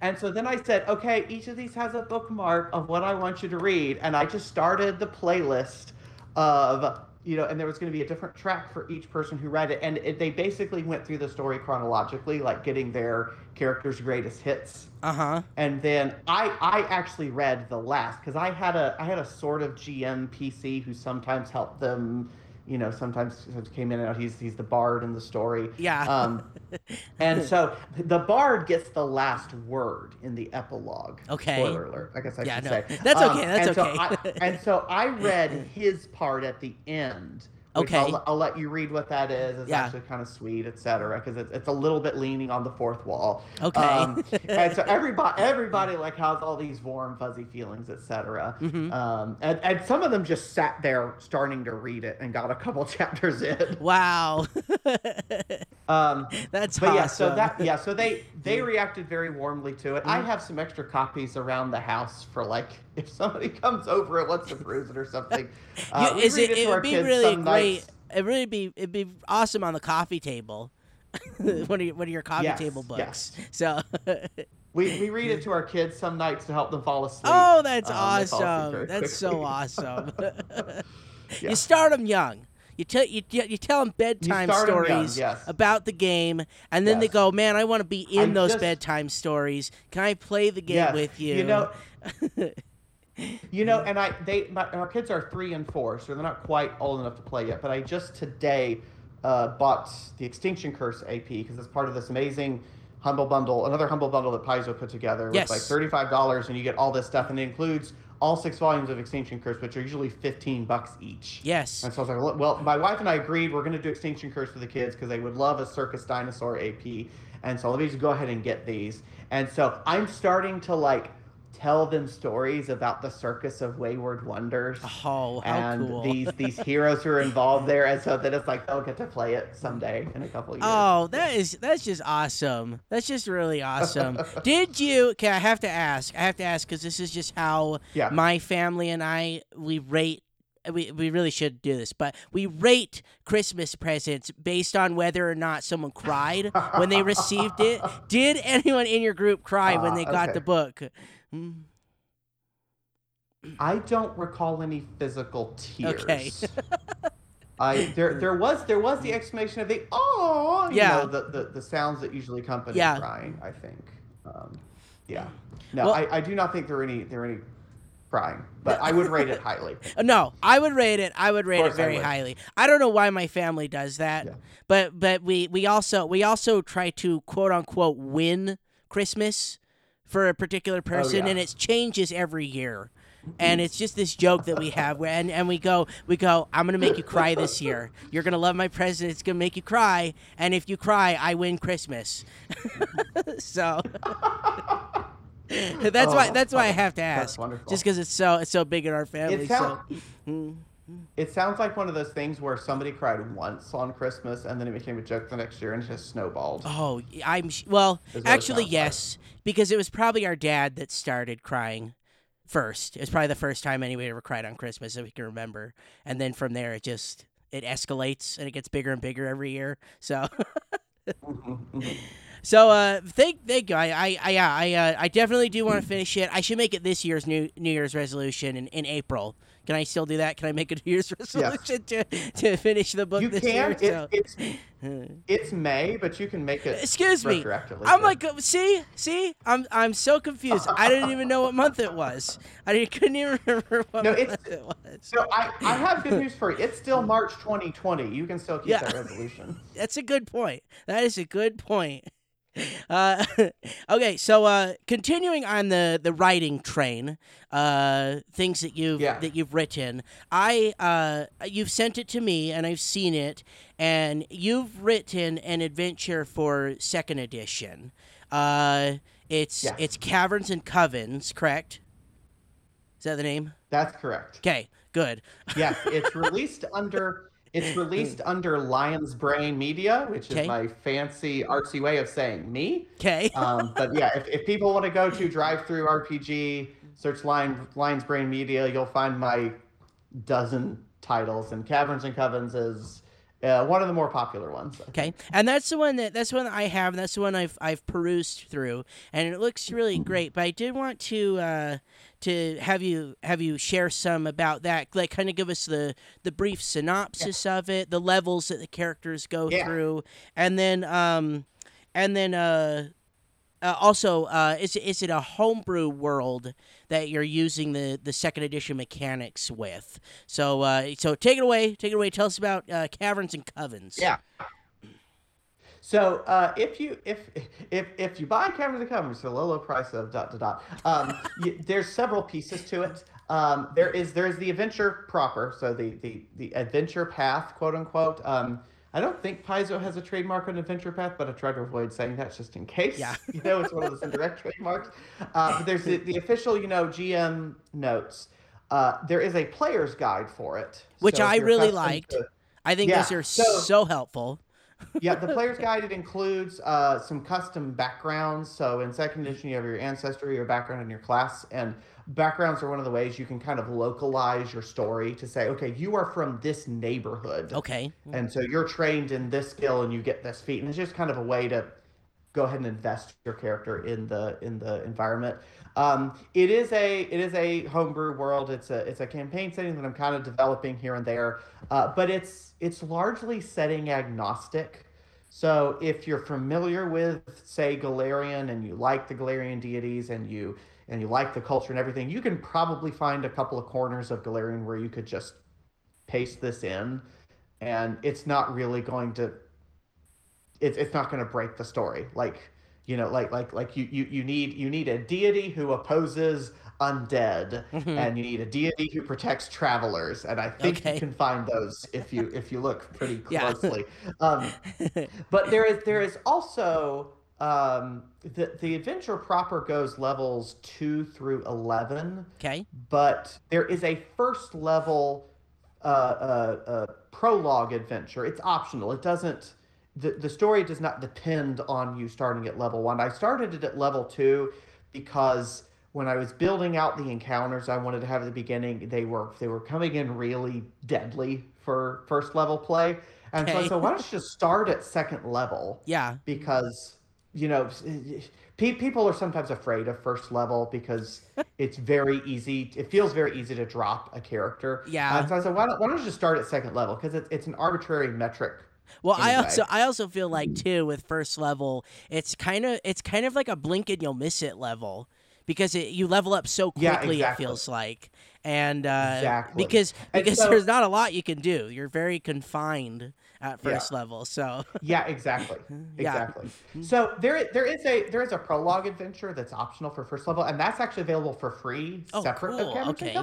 And so then I said, okay, each of these has a bookmark of what I want you to read. And I just started the playlist of, you know, and there was going to be a different track for each person who read it. And it, they basically went through the story chronologically, like getting their character's greatest hits. Uh huh. And then I, I actually read the last because I had a I had a sort of GM PC who sometimes helped them, you know, sometimes, sometimes came in and out. He's he's the bard in the story. Yeah. Um, and so the bard gets the last word in the epilogue. Okay. Spoiler alert. I guess I Yeah, should no, say. that's Um, okay, that's and so okay. I, and so I read [laughs] his part at the end. Okay. I'll, I'll let you read what that is. It's Yeah. actually kind of sweet, etc. Because it's, it's a little bit leaning on the fourth wall. Okay. Um, and so everybody, [laughs] everybody like has all these warm, fuzzy feelings, etc. Mhm. Um, and, and some of them just sat there starting to read it and got a couple [laughs] chapters in. Wow. [laughs] Um, [laughs] That's but awesome. yeah, so that yeah, so they [laughs] they reacted very warmly to it. I Mhm. have some extra copies around the house for like [laughs] if somebody comes over and wants to peruse it or something. Uh, You- is it? It our would be really great. nights. It really be. It'd be awesome on the coffee table. one of your, one of your coffee Yes, table books. yes. So. We, we read it to our kids some nights to help them fall asleep. oh, that's Um, they fall asleep awesome. That's so awesome. Yeah. You start them young. You tell you, you tell them bedtime start 'em young, stories yes. about the game, and then they go, "Man, I want to be in I'm those just- bedtime stories. Can I play the game Yes, with you?" You know, [laughs] you know, and I they my, our kids are three and four, so they're not quite old enough to play yet. But I just today uh, bought the Extinction Curse AP because it's part of this amazing humble bundle, another humble bundle that Paizo put together. Yes. With like thirty five dollars, and you get all this stuff, and it includes all six volumes of Extinction Curse, which are usually fifteen bucks each. yes. And so I was like, well, my wife and I agreed we're going to do Extinction Curse for the kids because they would love a circus dinosaur AP. And so let me just go ahead and get these. And so I'm starting to like tell them stories about the circus of wayward wonders. Oh, how and cool! these these [laughs] heroes who are involved there, and so that it's like they'll get to play it someday in a couple of years. Oh, that is that's just awesome. That's just really awesome. [laughs] Did you? Okay, I have to ask. I have to ask because this is just how Yeah. my family and I we rate. We, we really should do this, but we rate Christmas presents based on whether or not someone cried when they received it. [laughs] Did anyone in your group cry when Ah, they got okay. the book? Mm, I don't recall any physical tears. Okay. I there there was there was the exclamation of the oh you Yeah. know, the, the the sounds that usually accompany Yeah. crying. I think. Um, yeah. No, Well- I, I do not think there are any there are any crying, but I would rate it highly. [laughs] No, I would rate it. I would rate it course I very highly. I don't know why my family does that, Yeah. but but we we also we also try to quote unquote win Christmas for a particular oh, person, Oh, yeah. and it changes every year. And it's just this joke that we have, where, and, and we go, we go. I'm gonna make you cry this year. You're gonna love my present. It's gonna make you cry, and if you cry, I win Christmas. [laughs] so [laughs] that's why Oh, that's why I oh, have to that's ask, wonderful. just because it's so it's so big in our family. It, sound, so. Hmm. It sounds like one of those things where somebody cried once on Christmas and then it became a joke the next year and it just snowballed. Oh, I'm sh- well. Is what it Actually, sounds like. yes, because it was probably our dad that started crying first. It was probably the first time anybody ever cried on Christmas that we can remember, and then from there it just it escalates and it gets bigger and bigger every year. So. [laughs] Mhm, mhm. So uh, thank thank you. I I I yeah, I, uh, I definitely do want to finish it. I should make it this year's new New Year's resolution in, in April. Can I still do that? Can I make a New Year's [laughs] resolution to to finish the book You this can. year? It, So- it's it's May, but you can make it. Excuse me. I'm like, uh, see, see, I'm I'm so confused. I didn't even know what month it was. I [laughs] couldn't even remember what No, month it was. So I, I have good news for you. It's still March 2020. You can still keep Yeah. that resolution. [laughs] That's a good point. That is a good point. [laughs] Uh, [laughs] okay, so uh, continuing on the, the writing train, uh, things that you've Yeah. that you've written, I uh, you've sent it to me and I've seen it, and you've written an adventure for second edition. Uh, it's it's Caverns and Covens, correct? Is that the name? That's correct. Okay, good. [laughs] Yes, it's released under it's [laughs] released under Lion's Brain Media, which is my fancy artsy way of saying me. Okay. [laughs] Um, but yeah, if, if people want to go to DriveThruRPG, search Lion, Lion's Brain Media, you'll find my dozen titles, and Caverns and Covens is uh, one of the more popular ones. Okay, and that's the one that that's the one that I have, and that's the one I've I've perused through, and it looks really great. But I did want to uh, to have you have you share some about that, like kind of give us the the brief synopsis of it, the levels that the characters go Yeah. through, and then um, and then uh. Uh, also, uh, is is it a homebrew world that you're using the, the second edition mechanics with? So uh, so take it away, take it away. Tell us about uh, caverns and covens. Yeah. So uh, if you if if if you buy caverns and Covens for the low low price of dot dot dot, um, [laughs] you, there's several pieces to it. Um, there is there is the adventure proper, so the the the adventure path, quote unquote. Um, I don't think Paizo has a trademark on adventure path, but I try to avoid saying that just in case. Yeah. [laughs] you know, it's one of those indirect trademarks. Uh, but there's the, the official, you know, GM notes. Uh, there is a player's guide for it, Which So I really liked. to- I think Yeah, those are so- so, helpful. [laughs] yeah, the player's guide it includes uh, some custom backgrounds. So in second edition, you have your ancestry, your background, and your class. And backgrounds are one of the ways you can kind of localize your story to say, okay, you are from this neighborhood, Okay. and so you're trained in this skill, and you get this feat. And it's just kind of a way to go ahead and invest your character in the in the environment. Um, it is a it is a homebrew world. It's a it's a campaign setting that I'm kind of developing here and there, uh, but it's it's largely setting agnostic. So if you're familiar with say Golarion and you like the Golarion deities and you and you like the culture and everything, you can probably find a couple of corners of Golarion where you could just paste this in, and it's not really going to it's it's not going to break the story. Like you know, like like like you you you need you need a deity who opposes undead, Mhm. and you need a deity who protects travelers. And I think Okay. you can find those if you if you look pretty [laughs] Yeah. closely. Um, but there is there is also um, the the adventure proper goes levels two through eleven okay. but there is a first level uh, uh, uh, prologue adventure. It's optional. It doesn't. The, the story does not depend on you starting at level one. I started it at level two because when I was building out the encounters I wanted to have at the beginning, they were they were coming in really deadly for first level play, and so I said, why don't you just start at second level? Yeah. because you know eh, eh, people are sometimes afraid of first level because [laughs] it's very easy it feels very easy to drop a character Yeah. and so i said why don't, why don't you just start at second level because it's, it's an arbitrary metric Well, I also I also feel like too with first level, it's kind of it's kind of like a blink and you'll miss it level because it, you level up so quickly. Yeah, It feels like, and uh, Exactly. because because so- there's not a lot you can do. You're very confined at Yeah. first level. So [laughs] yeah exactly Yeah. exactly so there there is a there is a prologue adventure that's optional for first level and that's actually available for free Oh, separate cool. of Caverns Okay.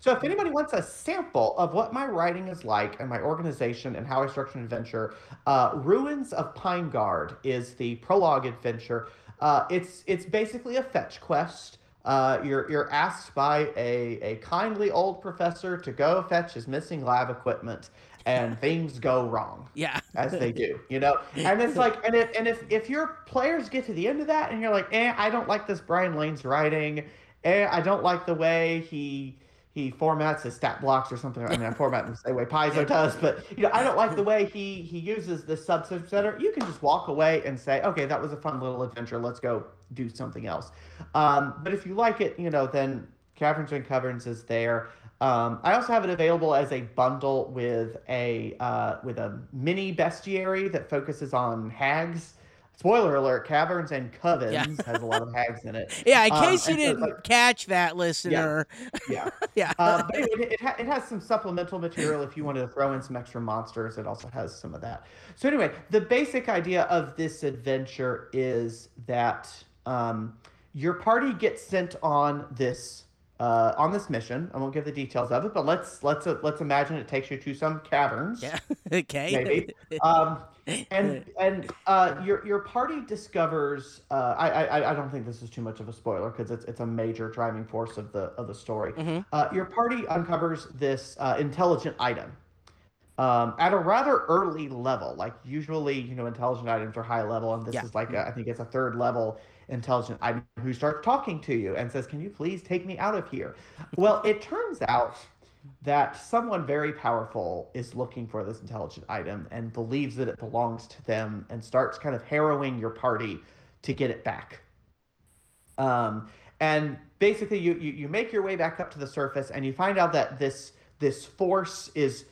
so if anybody wants a sample of what my writing is like and my organization and how i structure an adventure uh, ruins of pine guard is the prologue adventure uh, it's it's basically a fetch quest uh, you're you're asked by a, a kindly old professor to go fetch his missing lab equipment and [laughs] things go wrong yeah, as they do, you know. And it's like, and if and if if your players get to the end of that and you're like, eh, I don't like this Brian Lane's writing, eh, I don't like the way he he formats his stat blocks or something. I mean, I format them the same way [laughs] Paizo does, but you know, I don't like the way he he uses the subsystem center. You can just walk away and say, okay, that was a fun little adventure. Let's go do something else. Um, but if you like it, you know, then Caverns and Covens is there. Um, I also have it available as a bundle with a uh, with a mini bestiary that focuses on hags. Spoiler alert: Caverns and Covens Yeah. has a lot of hags in it. Yeah, in Um, case you so, didn't like- catch that, listener. Yeah. [laughs] Yeah. Uh, but anyway, it, it, ha- it has some supplemental material if you wanted to throw in some extra monsters. It also has some of that. So anyway, the basic idea of this adventure is that um, your party gets sent on this uh, on this mission. I won't give the details of it, but let's let's uh, let's imagine it takes you to some caverns yeah. [laughs] okay. maybe. [laughs] um, and and uh, your your party discovers. Uh, I, I I don't think this is too much of a spoiler because it's it's a major driving force of the of the story. Mhm. Uh, your party uncovers this uh, intelligent item. Um, at a rather early level, like usually, you know, intelligent items are high level, and this Yeah. is like a, I think it's a third level intelligent item who starts talking to you and says, "Can you please take me out of here?" Well, it turns out that someone very powerful is looking for this intelligent item and believes that it belongs to them and starts kind of harrowing your party to get it back. Um, and basically, you, you you make your way back up to the surface and you find out that this this force is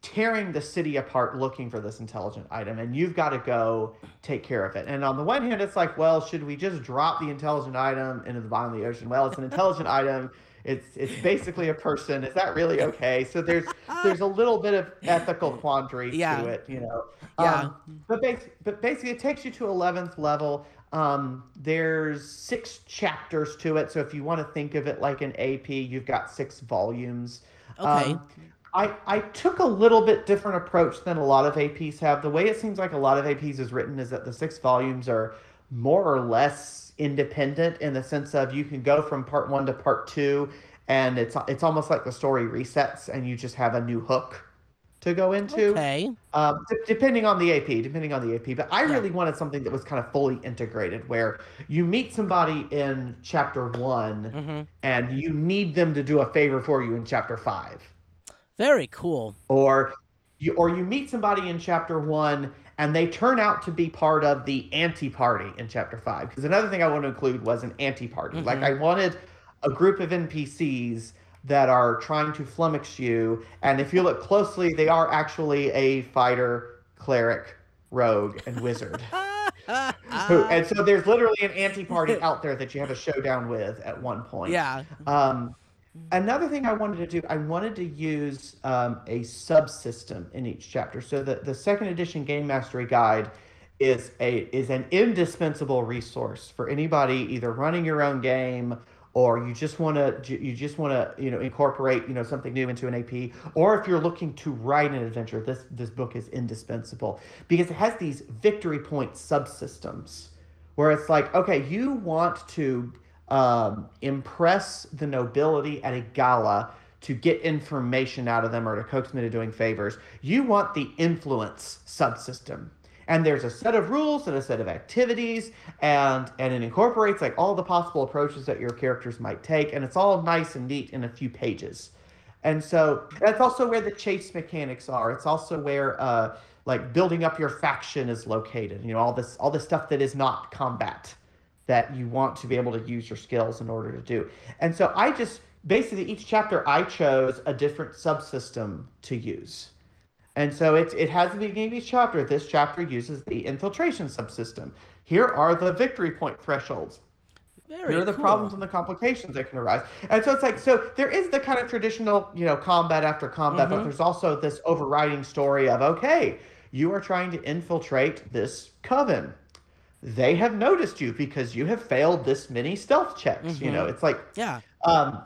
tearing the city apart looking for this intelligent item and you've got to go take care of it. And on the one hand it's like well should we just drop the intelligent item into the bottom of the ocean? Well it's an intelligent item. It's it's basically a person. Is that really okay? So there's there's a little bit of ethical quandary Yeah. to it you know? Yeah. um, but, bas- but basically it takes you to 11th level. Um, there's six chapters to it. So if you want to think of it like an ap you've got six volumes. Okay. um, I, I took a little bit different approach than a lot of APs have. The way it seems like a lot of APs is written is that the six volumes are more or less independent in the sense of you can go from part one to part two, and it's it's almost like the story resets and you just have a new hook to go into. Okay. Um, d- depending on the AP, depending on the AP. But I Yeah. really wanted something that was kind of fully integrated, where you meet somebody in chapter one, hmm and you need them to do a favor for you in chapter five Very cool. or you or you meet somebody in chapter one and they turn out to be part of the anti-party in chapter five because another thing i want to include was an anti-party like Mhm. i wanted a group of npcs that are trying to flummox you and if you look closely they are actually a fighter cleric rogue and wizard [laughs] Who, and so there's literally an anti-party out there that you have a showdown with at one point yeah. um, another thing I wanted to do, I wanted to use um, a subsystem in each chapter. So the, the second edition game mastery guide is a is an indispensable resource for anybody either running your own game or you just want to you just want to you know incorporate you know something new into an AP or if you're looking to write an adventure this this book is indispensable because it has these victory point subsystems where it's like, okay, you want to um, impress the nobility at a gala to get information out of them or to coax them into doing favors. You want the influence subsystem. And there's a set of rules and a set of activities, and and it incorporates like all the possible approaches that your characters might take, and it's all nice and neat in a few pages. And so that's also where the chase mechanics are. It's also where uh, like building up your faction is located. You know, all this all this stuff that is not combat that you want to be able to use your skills in order to do. And so I just basically each chapter I chose a different subsystem to use. And so it, it has the beginning of each chapter. This chapter uses the infiltration subsystem. Here are the victory point thresholds. Very Here are the cool. problems and the complications that can arise. And so it's like, so there is the kind of traditional, you know, combat after combat, but Mhm. there's also this overriding story of, okay, you are trying to infiltrate this coven. They have noticed you because you have failed this many stealth checks. You know, it's like, Yeah. um,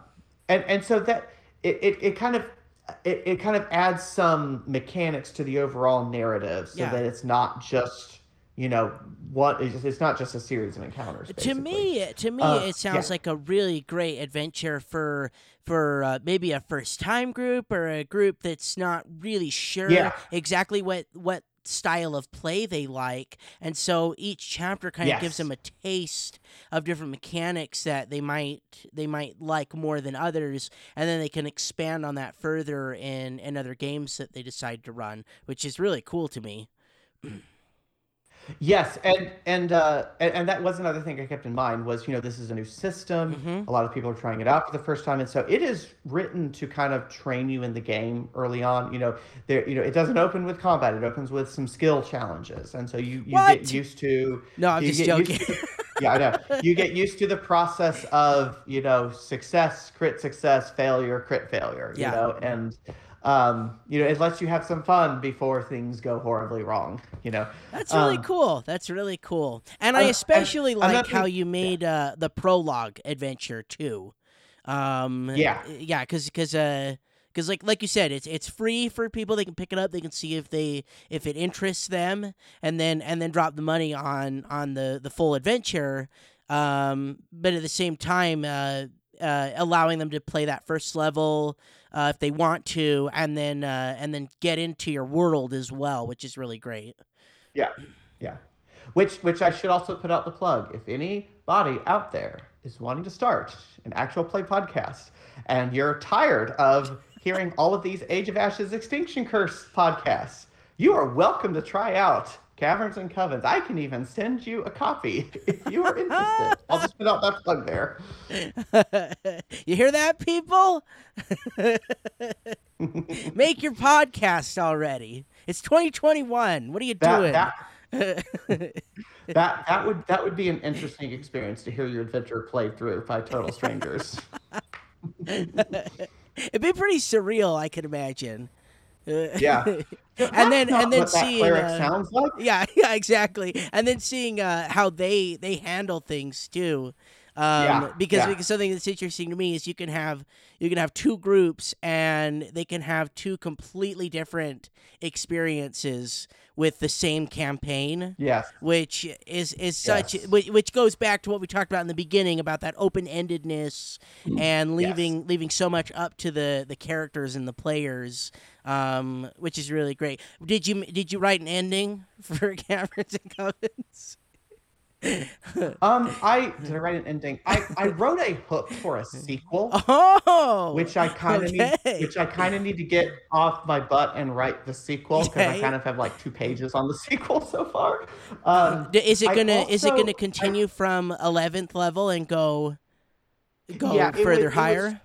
and and so that it, it, it kind of it, it kind of adds some mechanics to the overall narrative so Yeah. that it's not just you know what it's, it's not just a series of encounters To me, to me, Uh, it sounds yeah. like a really great adventure for for uh, maybe a first time group or a group that's not really sure Yeah. exactly what what style of play they like and so each chapter kind of gives them a taste of different mechanics that they might they might like more than others and then they can expand on that further in in other games that they decide to run which is really cool to me [clears throat] Yes, and and uh, and, and that was another thing I kept in mind was you know this is a new system. Mhm. A lot of people are trying it out for the first time, and so it is written to kind of train you in the game early on. You know, there you know it doesn't open with combat; it opens with some skill challenges, and so you you What? get used to. no i'm just joking to- yeah, I know. [laughs] You get used to the process of you know success, crit success, failure, crit failure. You Yeah. know, and um, you know it lets you have some fun before things go horribly wrong. You know. That's really Um, cool. That's really cool. And I Uh, especially like how you made uh, the prologue adventure too. Um, Yeah. yeah, because because uh. Because like like you said, it's it's free for people. They can pick it up. They can see if they if it interests them, and then and then drop the money on on the the full adventure. Um, but at the same time, uh, uh, allowing them to play that first level uh, if they want to, and then uh, and then get into your world as well, which is really great. Yeah, yeah. Which which I should also put out the plug. If anybody out there is wanting to start an actual play podcast and you're tired of hearing all of these Age of Ashes Extinction Curse podcasts, you are welcome to try out Caverns and Covens. I can even send you a copy [laughs] if you are interested. I'll just put out that plug there. [laughs] you hear that, people? [laughs] Make your podcast already. It's 2021. What are you That, doing? that that that would that would be an interesting experience to hear your adventure played through by total strangers. It'd be pretty surreal, I could imagine. Yeah. [laughs] and then and then seeing uh, sounds like. yeah, [laughs] yeah, exactly. And then seeing uh, how they they handle things too. Um, Yeah, because, yeah. because something that's interesting to me is you can have you can have two groups and they can have two completely different experiences with the same campaign Yes. which is is such Yes. which, which goes back to what we talked about in the beginning about that open-endedness and leaving leaving so much up to the the characters and the players um which is really great did you did you write an ending [laughs] for Caverns and Covens? [laughs] Um, I did I write an ending? I, I wrote a hook for a sequel, [laughs] oh which I kind of okay. need, which I kind of need to get off my butt and write the sequel because Okay. I kind of have like two pages on the [laughs] sequel so far. Um, is it gonna is it gonna I- continue from 11th level and go go Yeah, would- further it was- higher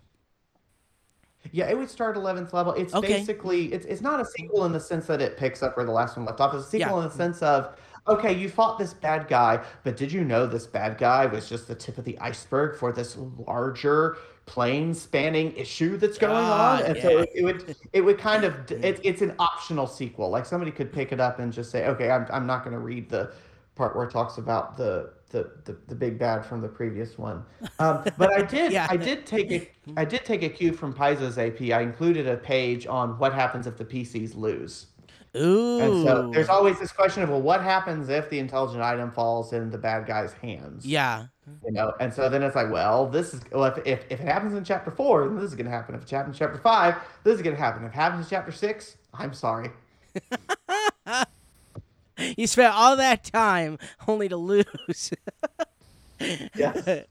yeah, it would start eleventh level. It's Okay. basically it's it's not a sequel in the sense that it picks up where the last one left off. It's a sequel Yeah. in the sense of okay, you fought this bad guy, but did you know this bad guy was just the tip of the iceberg for this larger plane spanning issue that's going Ah, on? And yeah. so it, it would it would kind of [laughs] it, it's an optional sequel. Like somebody could pick it up and just say, okay, I'm I'm not going to read the part where it talks about the the, the, the big bad from the previous one. Um, but I [laughs] did Yeah. I did take a I did take a cue from Paizo's AP. I included a page on what happens if the PCs lose. Ooh And so there's always this question of well, what happens if the intelligent item falls in the bad guy's hands? yeah You know, and so then it's like, well, this is well, if, if, if it happens in chapter four, then this is gonna happen. If it happens in chapter five, this is gonna happen. If it happens in chapter six, I'm sorry. [laughs] You spent all that time only to lose. [laughs] Yes.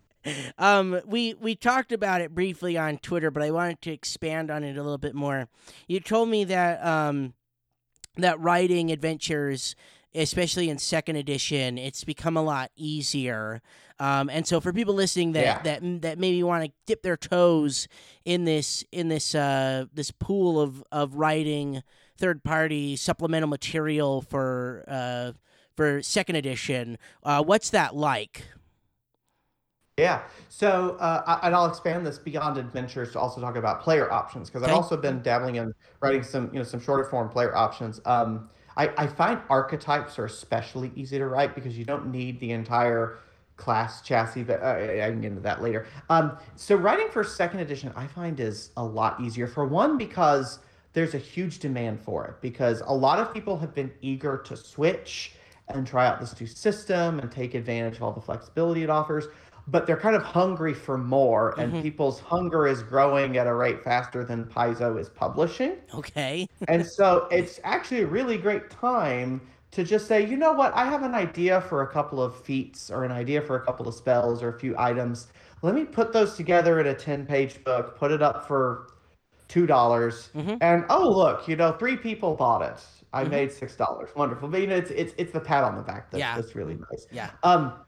um, we we talked about it briefly on Twitter, but I wanted to expand on it a little bit more. You told me that um, that writing adventures, especially in second edition, it's become a lot easier. Um, and so for people listening that Yeah. that that maybe want to dip their toes in this in this uh, this pool of of writing third party supplemental material for uh, for second edition, uh, what's that like? Yeah. So, uh, and I'll expand this beyond adventures to also talk about player options because I've also been dabbling in writing some, you know, some shorter form player options. Um, I, I find archetypes are especially easy to write because you don't need the entire class chassis, but uh, I can get into that later. Um, so, writing for second edition, I find is a lot easier. For one, because there's a huge demand for it because a lot of people have been eager to switch and try out this new system and take advantage of all the flexibility it offers. But they're kind of hungry for more, and Mhm. people's hunger is growing at a rate faster than Paizo is publishing. Okay. And [laughs] so it's actually a really great time to just say, you know what, I have an idea for a couple of feats or an idea for a couple of spells or a few items. Let me put those together in a 10 page book, put it up for $2. dollars Mhm. And oh, look, you know, three people bought it. I Mhm. made $6. Wonderful. But, you know, it's, it's, it's the pat on the back that's, Yeah. that's really nice. Yeah. Um,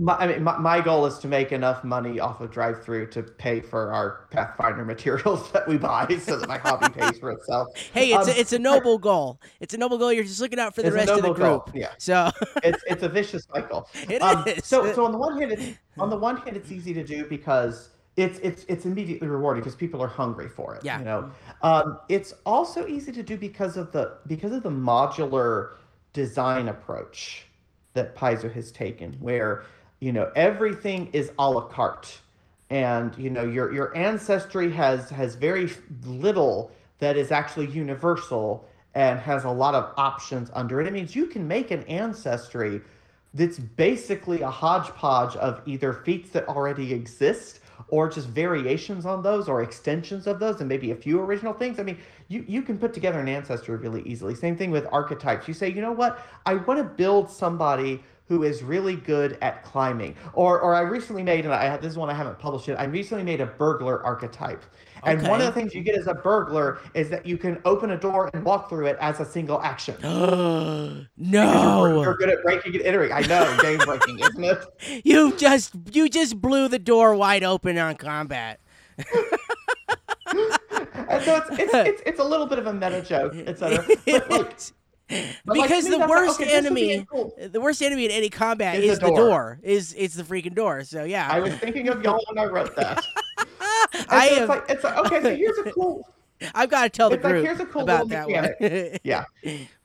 my, I mean, my, my goal is to make enough money off of drive through to pay for our Pathfinder materials [laughs] that we buy so that my hobby [laughs] pays for itself. Hey, it's Um, a, it's a noble goal. It's a noble goal. You're just looking out for the rest of the noble goal, group. yeah. So [laughs] it's it's a vicious cycle. It um, is. So so on the one hand, it's on the one hand it's easy to do because it's it's it's immediately rewarding because people are hungry for it. Yeah. You know, um, it's also easy to do because of the because of the modular design approach that Paizo has taken, where you know everything is a la carte, and you know your your ancestry has has very little that is actually universal and has a lot of options under it. It means you can make an ancestry that's basically a hodgepodge of either feats that already exist or just variations on those or extensions of those and maybe a few original things. I mean, you, you can put together an ancestry really easily. Same thing with archetypes. You say, you know what? I want to build somebody who is really good at climbing. Or or I recently made, and I have this is one I haven't published yet, I recently made a burglar archetype. And one of the things you get as a burglar is that you can open a door and walk through it as a single action. [gasps] You're, no, you're good at breaking and entering. I know, game breaking, [laughs] isn't it? you just you just blew the door wide open on combat. [laughs] And so it's, it's, it's, it's a little bit of a meta joke, etc. But like, [laughs] but like, because the that's like, worst okay, this would be enemy, cool. the worst enemy in any combat Is the is the door. door. Is it's the freaking door. So yeah, I was thinking of y'all when I wrote [laughs] that. I so have. it's like it's like, okay, so here's a cool I've got to tell the it's like, group here's a cool about little that one. [laughs] yeah.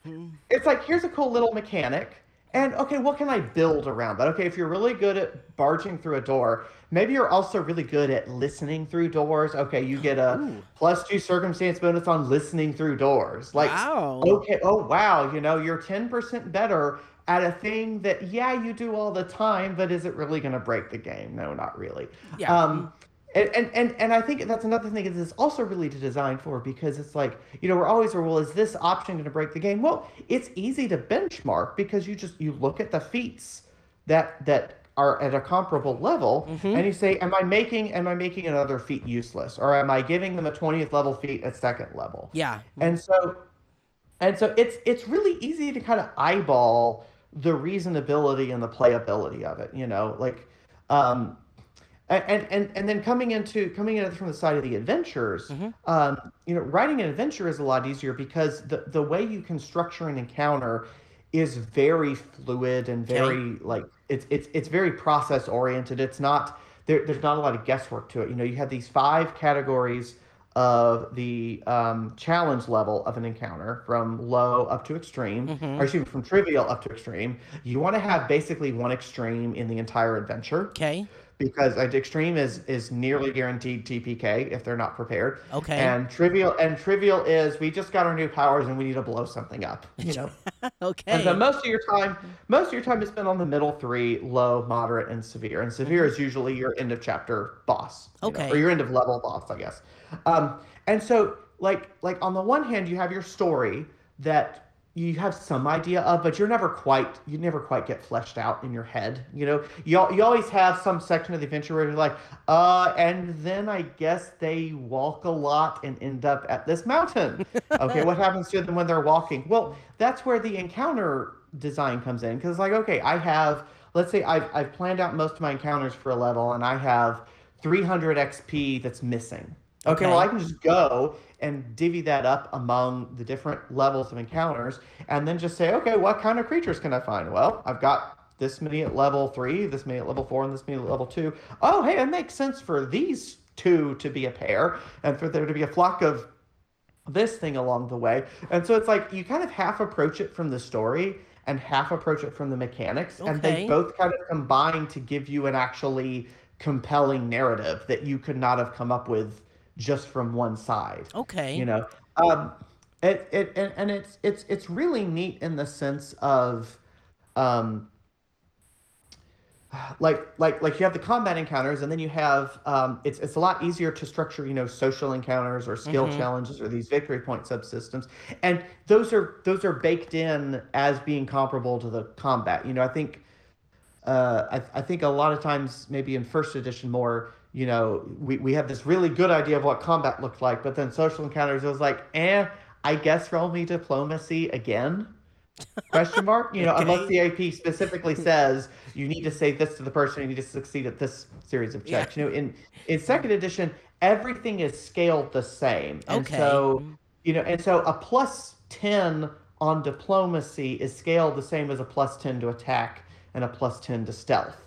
Hmm. It's like here's a cool little mechanic. And okay, what can I build around that? Okay, if you're really good at barging through a door, maybe you're also really good at listening through doors. Okay, you get a Ooh. plus two circumstance bonus on listening through doors. Like wow. okay oh wow you know you're 10% better at a thing that yeah you do all the time but is it really going to break the game no not really Yeah. um and, and, and, and I think that's another thing is it's also really to design for because it's like, you know, we're always, well, is this option going to break the game? Well, it's easy to benchmark because you just, you look at the feats that, that are at a comparable level Mhm. and you say, am I making, am I making another feat useless? Or am I giving them a 20th level feat at second level? Yeah. And so and so it's it's really easy to kind of eyeball the reasonability and the playability of it, you know, like um and and and then coming into coming it from the side of the adventures, Mhm. um, you know, writing an adventure is a lot easier because the the way you can structure an encounter is very fluid and very like it's it's it's very process oriented. It's not there, there's not a lot of guesswork to it. You know, you have these five categories of the um, challenge level of an encounter from low up to extreme, Mhm. or excuse me, from trivial up to extreme. You want to have basically one extreme in the entire adventure Okay. Because an extreme is is nearly guaranteed TPK if they're not prepared. Okay. And trivial and trivial is we just got our new powers and we need to blow something up. You know. [laughs] okay. And so most of your time, most of your time is spent on the middle three: low, moderate, and severe. And severe is usually your end of chapter boss, you know, Okay. or your end of level boss, I guess. Um, and so, like, like on the one hand, you have your story that you have some idea of, but you're never quite, you never quite get fleshed out in your head. You know, you you always have some section of the adventure where you're like, uh, and then I guess they walk a lot and end up at this mountain. [laughs] okay, what happens to them when they're walking? Well, that's where the encounter design comes in because it's like, okay, I have, let's say I've, I've planned out most of my encounters for a level and I have 300 XP that's missing. Okay, well, I can just go and divvy that up among the different levels of encounters and then just say, okay, what kind of creatures can I find? Well, I've got this many at level three, this many at level four, and this many at level two. Oh, hey, it makes sense for these two to be a pair and for there to be a flock of this thing along the way. And so it's like you kind of half approach it from the story and half approach it from the mechanics. And they both kind of combine to give you an actually compelling narrative that you could not have come up with just from one side okay. you know um it, it and, and it's it's it's really neat in the sense of um like like like you have the combat encounters and then you have um, it's it's a lot easier to structure you know social encounters or skill Mhm. challenges or these victory point subsystems and those are those are baked in as being comparable to the combat you know i think uh, I, I think a lot of times maybe in first edition more you know we, we have this really good idea of what combat looked like but then social encounters it was like eh i guess roll me diplomacy again? [laughs] Question mark? You know unless the ap specifically [laughs] says you need to say this to the person you need to succeed at this series of Yeah. checks. You know in in second edition everything is scaled the same. And Okay. so you know and so a plus 10 on diplomacy is scaled the same as a plus 10 to attack and a plus 10 to stealth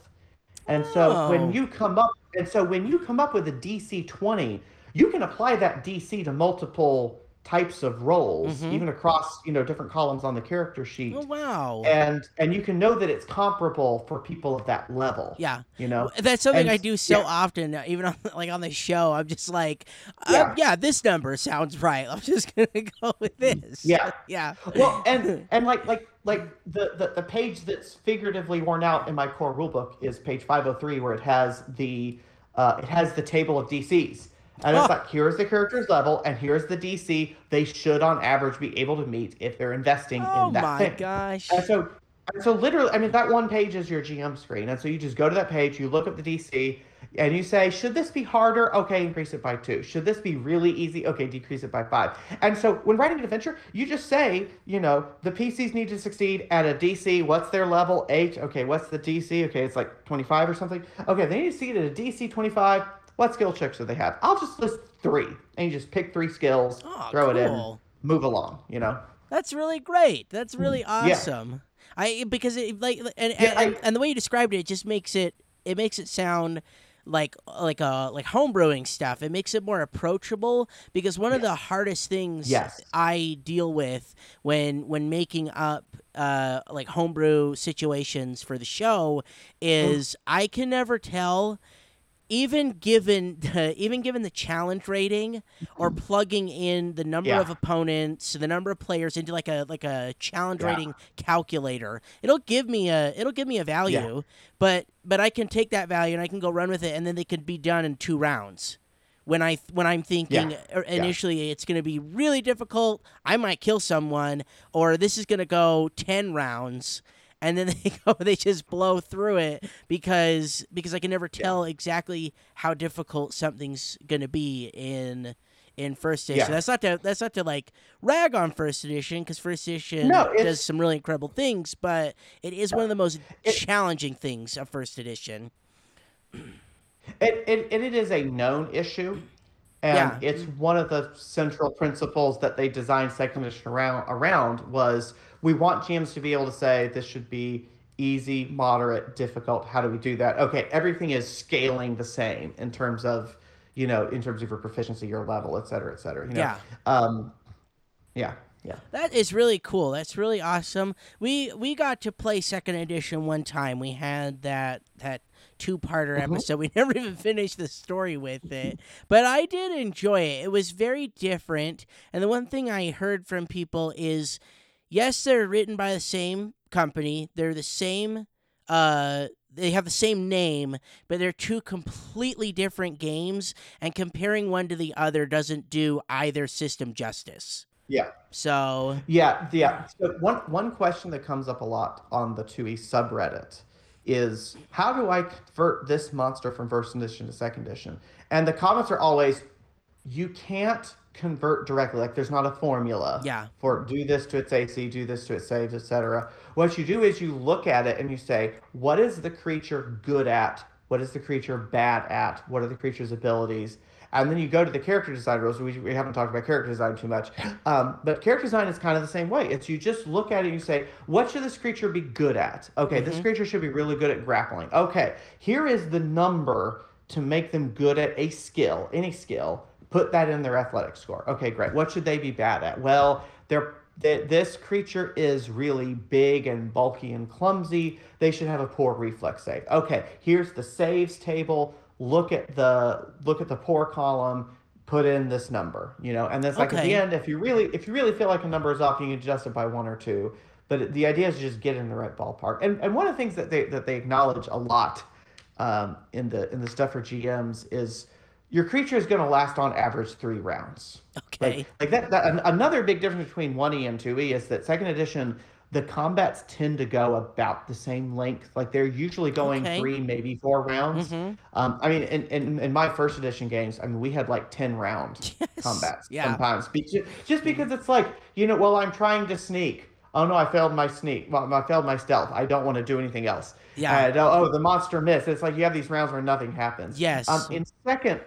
and so Oh. when you come up and so when you come up with a dc 20 you can apply that dc to multiple types of roles Mhm. even across you know different columns on the character sheet Oh wow. and and you can know that it's comparable for people of that level yeah. you know That's something And I do so yeah. often, uh, even on [laughs] like on the show. I'm just like, uh, Yeah. yeah, this number sounds right. [laughs] I'm just gonna go with this. Yeah. [laughs] yeah. well and and like like like the, the the page that's figuratively worn out in my core rulebook is page 503 where it has the uh, it has the table of dcs and it's Oh. like here's the character's level and here's the dc they should on average be able to meet if they're investing Oh in that thing. Oh my thing gosh. and so and so literally i mean that one page is your gm screen and so you just go to that page you look up the dc and you say should this be harder? Okay increase it by two. Should this be really easy? Okay decrease it by five. And so when writing an adventure you just say you know the pcs need to succeed at a dc what's their level? Eight okay what's the dc okay it's like 25 or something. Okay they need to see it at a dc 25 what skill checks do they have? I'll just list three. And you just pick three skills Oh, throw it in move along you know? That's really great. That's really Mm, Yeah. awesome. I because it like and Yeah, and, I- and the way you described it, it just makes it it makes it sound like like uh like homebrewing stuff. It makes it more approachable because one of the hardest things Yes. I deal with when when making up uh like homebrew situations for the show is I can never tell even given the, [laughs] even given the challenge rating or plugging in the number Yeah. of opponents, the number of players into like a like a challenge Yeah. rating calculator, it'll give me a it'll give me a value, but but I can take that value and I can go run with it, and then they could be done in two rounds. When I when I'm thinking Yeah. uh, initially it's going to be really difficult, I might kill someone, or this is going to go ten rounds, and then [laughs] they go they just blow through it because because I can never tell exactly how difficult something's going to be in in first edition. Yeah. That's not to that's not to like rag on first edition because first edition No, does some really incredible things, but it is one of the uh, most It- challenging things of first edition. [clears throat] It, it, it is a known issue, and Yeah. it's one of the central principles that they designed second edition around. Around was we want GMs to be able to say this should be easy, moderate, difficult. How do we do that? Okay, everything is scaling the same in terms of you know in terms of your proficiency, your level, et cetera, et cetera. You know? Yeah. Um, yeah. Yeah. That is really cool. That's really awesome. We we got to play second edition one time. We had that that two parter Mm-hmm. episode. [laughs] We never even finished the story with it, but I did enjoy it. It was very different. And the one thing I heard from people is, yes, they're written by the same company. They're the same. Uh, they have the same name, but they're two completely different games, and comparing one to the other doesn't do either system justice. Yeah. So Yeah, yeah. So one one question that comes up a lot on the 2e subreddit is how do I convert this monster from first edition to second edition? And the comments are always you can't convert directly. Like there's not a formula Yeah. for do this to its AC, do this to its saves, etc. What you do is you look at it and you say, what is the creature good at? What is the creature bad at? What are the creature's abilities? And then you go to the character design rules. We, we haven't talked about character design too much, um, but character design is kind of the same way. It's you just look at it and you say, what should this creature be good at? Okay, this creature should be really good at grappling. Okay, here is the number to make them good at a skill, any skill. Put that in their athletic score. Okay, great. What should they be bad at? Well, they're th- this creature is really big and bulky and clumsy. They should have a poor reflex save. Okay, here's the saves table. Look at the look at the poor column. Put in this number, you know, and then it's like at the end, if you really if you really feel like a number is off, you can adjust it by one or two. but the idea is to just get in the right ballpark. And and one of the things that they that they acknowledge a lot um, in the in the stuff for GMs is your creature is going to last on average three rounds. Okay. Like, like that, that. an- Another big difference between one E and two E is that second edition, the combats tend to go about the same length. Like they're usually going Okay. three, maybe four rounds. Mhm. Um, I mean, in, in in my first edition games, I mean, we had like ten round [laughs] combats yeah. sometimes. Just because it's like, you know, well, I'm trying to sneak. Oh no, I failed my sneak. Well, I failed my stealth. I don't want to do anything else. Yeah. And, oh, oh, the monster missed. It's like you have these rounds where nothing happens. Yes. Um, in second,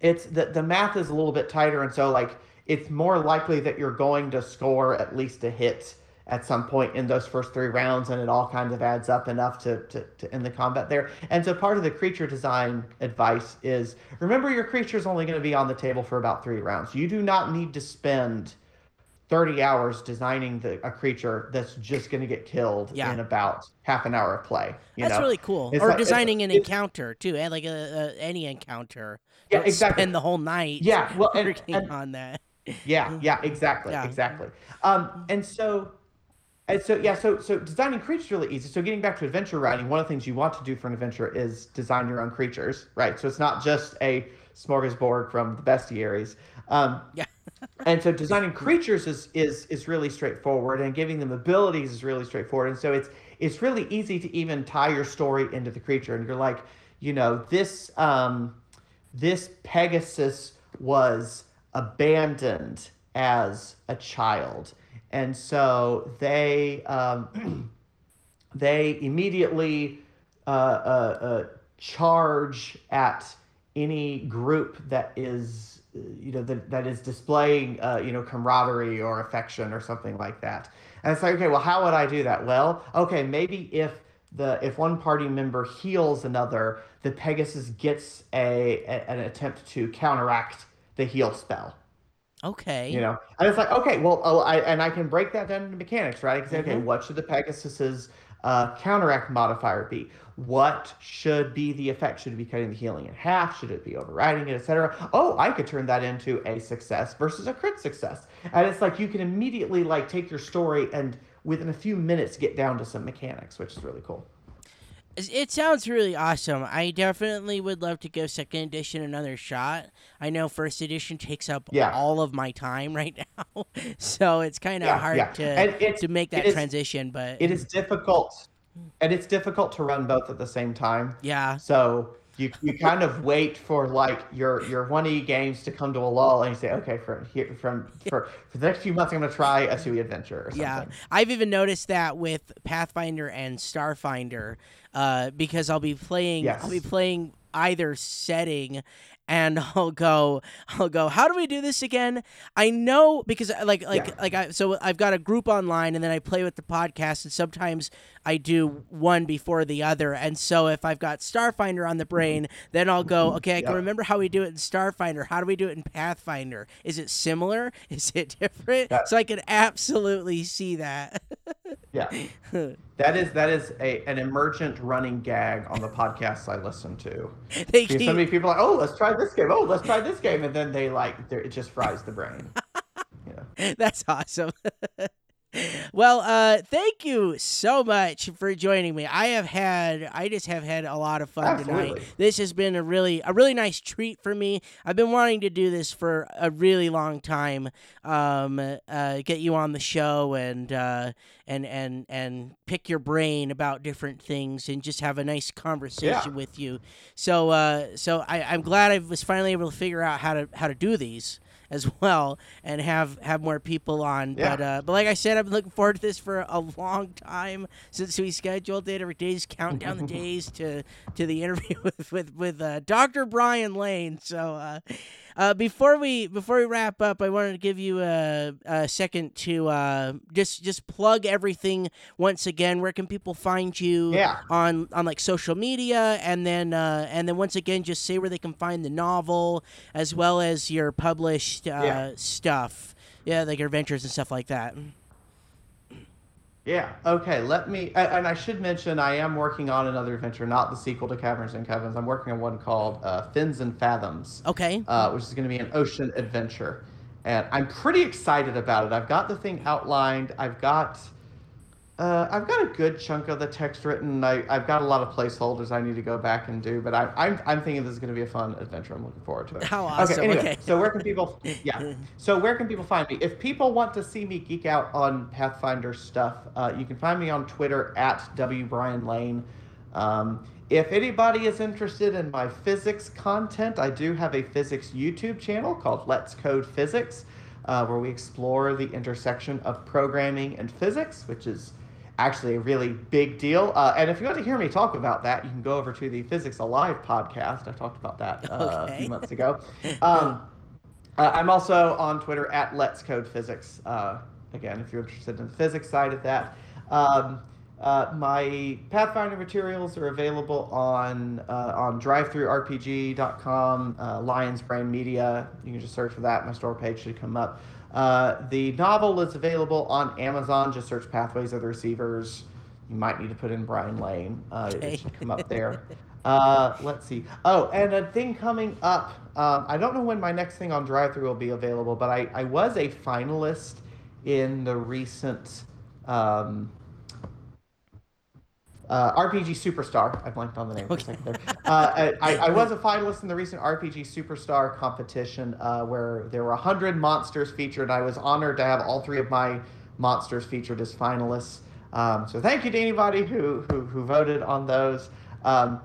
it's the the math is a little bit tighter, and so like it's more likely that you're going to score at least a hit at some point in those first three rounds, and it all kind of adds up enough to, to, to end the combat there. And so part of the creature design advice is remember your creature is only going to be on the table for about three rounds. You do not need to spend 30 hours designing the, a creature that's just going to get killed Yeah. in about half an hour of play. You That's know? really cool. It's or like- designing an encounter too, and like a, a, any encounter. Yeah, exactly. Spend the whole night. Yeah, well, and- working and- on that. Yeah, yeah, exactly, Yeah. exactly. Um, and so, and so, yeah, so so designing creatures really easy. So getting back to adventure writing, one of the things you want to do for an adventure is design your own creatures, right? So it's not just a smorgasbord from the bestiaries. Um, Yeah. [laughs] and so designing [laughs] creatures is is is really straightforward, and giving them abilities is really straightforward. And so it's it's really easy to even tie your story into the creature, and you're like, you know, this um, this Pegasus was abandoned as a child, and so they um, [clears throat] they immediately uh, uh, uh, charge at any group that is you know that, that is displaying uh, you know camaraderie or affection or something like that. And it's like okay well how would i do that? Well okay maybe if the if one party member heals another the pegasus gets a, a an attempt to counteract the heal spell. Okay. you know? And it's like okay well oh, I, and i can break that down into mechanics right? I can say okay what should the pegasus's uh, counteract modifier be? What should be the effect? Should it be cutting the healing in half? Should it be overriding it etc oh i could turn that into a success versus a crit success. And it's like you can immediately like take your story and within a few minutes get down to some mechanics which is really cool It- It sounds really awesome. I definitely would love to give second edition another shot. I know first edition takes up Yeah. all of my time [laughs] right now, so it's kind of Yeah, hard yeah. to it's- to make that that is- transition. But it is difficult and it's difficult to run both at the same time yeah, So you you kind of wait for like your your one e games to come to a lull, and you say, okay, from here from for for the next few months, I'm going to try a two e adventure or something. yeah. I've even noticed that with Pathfinder and Starfinder, uh, because I'll be playing I'll be playing either setting. And [laughs] I'll go, I'll go. How do we do this again? I know because uh, like like Yeah. like I so I've got a group online, and then I play with the podcast, and sometimes I do one before the other. And so if I've got Starfinder on the mm-hmm. brain, then I'll go, mm-hmm. okay, I can Yeah. remember how we do it in Starfinder. How do we do it in Pathfinder? Is it similar? [laughs] Is it different? That- so I can absolutely see that. Yeah, [laughs] that is that is a an emergent running gag on the podcasts I listen to. [laughs] they Because so many people are like, oh, let's try this game. Oh, let's try this game, and then they like it just fries the brain. Yeah. That's awesome. Well, uh, thank you so much for joining me. I have had, I just have had a lot of fun tonight. This has been a really, a really nice treat for me. I've been wanting to do this for a really long time. Um, uh, get you on the show and uh, and and and pick your brain about different things and just have a nice conversation with you. So, uh, so I, I'm glad I was finally able to figure out how to how to do these as [laughs] well and have have more people on. Yeah. But uh, but like I said, I've been looking forward to this for a [laughs] long time since we scheduled it. Every day's counting down the [laughs] days to to the interview with with with uh, Dr. Brian Lane. So. Uh, uh, before we before we wrap up, I wanted to give you a, a second to uh, just just plug everything once again. Where can people find you Yeah. on on like social media, and then uh, and then once again, just say where they can find the novel as well as your published uh, Yeah. stuff. Yeah, like your adventures and stuff like that. Yeah. Okay. Let me. And, and I should mention, I am working on another adventure, not the sequel to Caverns and Covens. I'm working on one called uh, Fins and Fathoms. Okay. uh, which is going to be an ocean adventure. And I'm pretty excited about it. I've got the thing outlined. I've got Uh, I've got a good chunk of the text written. I, I've got a lot of placeholders I need to go back and do, but I, I'm, I'm thinking this is going to be a fun adventure. I'm looking forward to it. How awesome. Okay, anyway, Okay. so where can people, [laughs] yeah. So where can people find me? If people want to see me geek out on Pathfinder stuff, uh, you can find me on Twitter at W Brian Lane. Um, if anybody is interested in my physics content, I do have a physics YouTube channel called Let's Code Physics, uh, where we explore the intersection of programming and physics, which is actually a really big deal. Uh, and if you want to hear me talk about that, you can go over to the Physics Alive podcast. I talked about that uh, a few months ago. Um, uh, I'm also on Twitter at Let's Code Physics. Uh, again, if you're interested in the physics side of that. Um, uh, my Pathfinder materials are available on uh, on DriveThruRPG.com, uh, Lions Brain Media. You can just search for that. My store page should come up. Uh, the novel is available on Amazon. Just search Pathways of the Receivers. You might need to put in Brian Lane. Uh, Okay. It should come up there. Uh, let's see. Oh, and a thing coming up. Um, I don't know when my next thing on DriveThru will be available, but I, I was a finalist in the recent um, uh, RPG Superstar. I blanked on the name for a Okay. second there. Uh, I, I was a finalist in the recent RPG Superstar competition uh, where there were 100 monsters featured. I was honored to have all three of my monsters featured as finalists. Um, so thank you to anybody who, who, who voted on those. Um,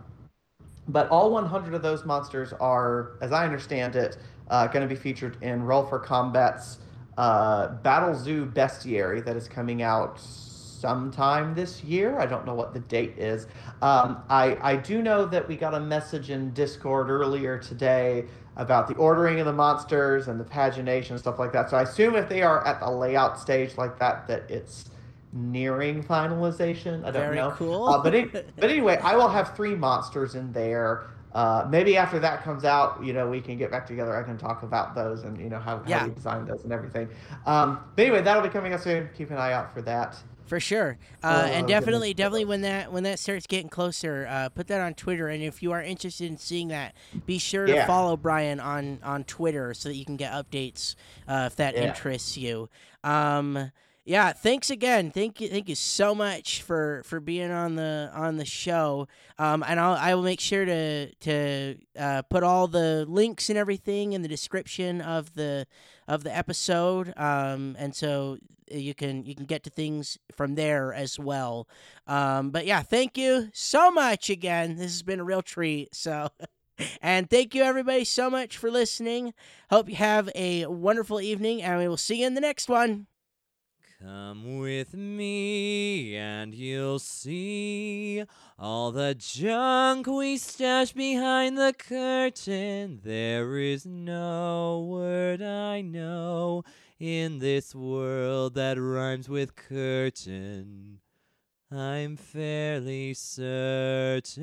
but all 100 of those monsters are, as I understand it, uh, going to be featured in Roll for Combat's uh, Battlezoo Bestiary that is coming out sometime this year. I don't know what the date is. Um, I, I do know that we got a message in Discord earlier today about the ordering of the monsters and the pagination and stuff like that. So I assume if they are at the layout stage like that, that it's nearing finalization. I don't Very know. cool. Uh, but it, [laughs] but anyway, I will have three monsters in there. Uh, maybe after that comes out, you know, we can get back together. I can talk about those and you know how, Yeah. how we designed those and everything. Um, but anyway, that'll be coming up soon. Keep an eye out for that. For sure, uh, Oh, and definitely, definitely when that when that starts getting closer, uh, put that on Twitter. And if you are interested in seeing that, be sure to follow Brian on on Twitter so that you can get updates uh, if that Yeah. interests you. Um, yeah, thanks again. Thank you, thank you so much for for being on the on the show. Um, and I'll I will make sure to to uh, put all the links and everything in the description of the of the episode. Um, and so you can you can get to things from there as well. Um, but yeah, thank you so much again. This has been a real treat. So. [laughs] And thank you everybody so much for listening. Hope you have a wonderful evening and we will see you in the next one. Come with me and you'll see all the junk we stash behind the curtain. There is no word I know in this world that rhymes with curtain. I'm fairly certain.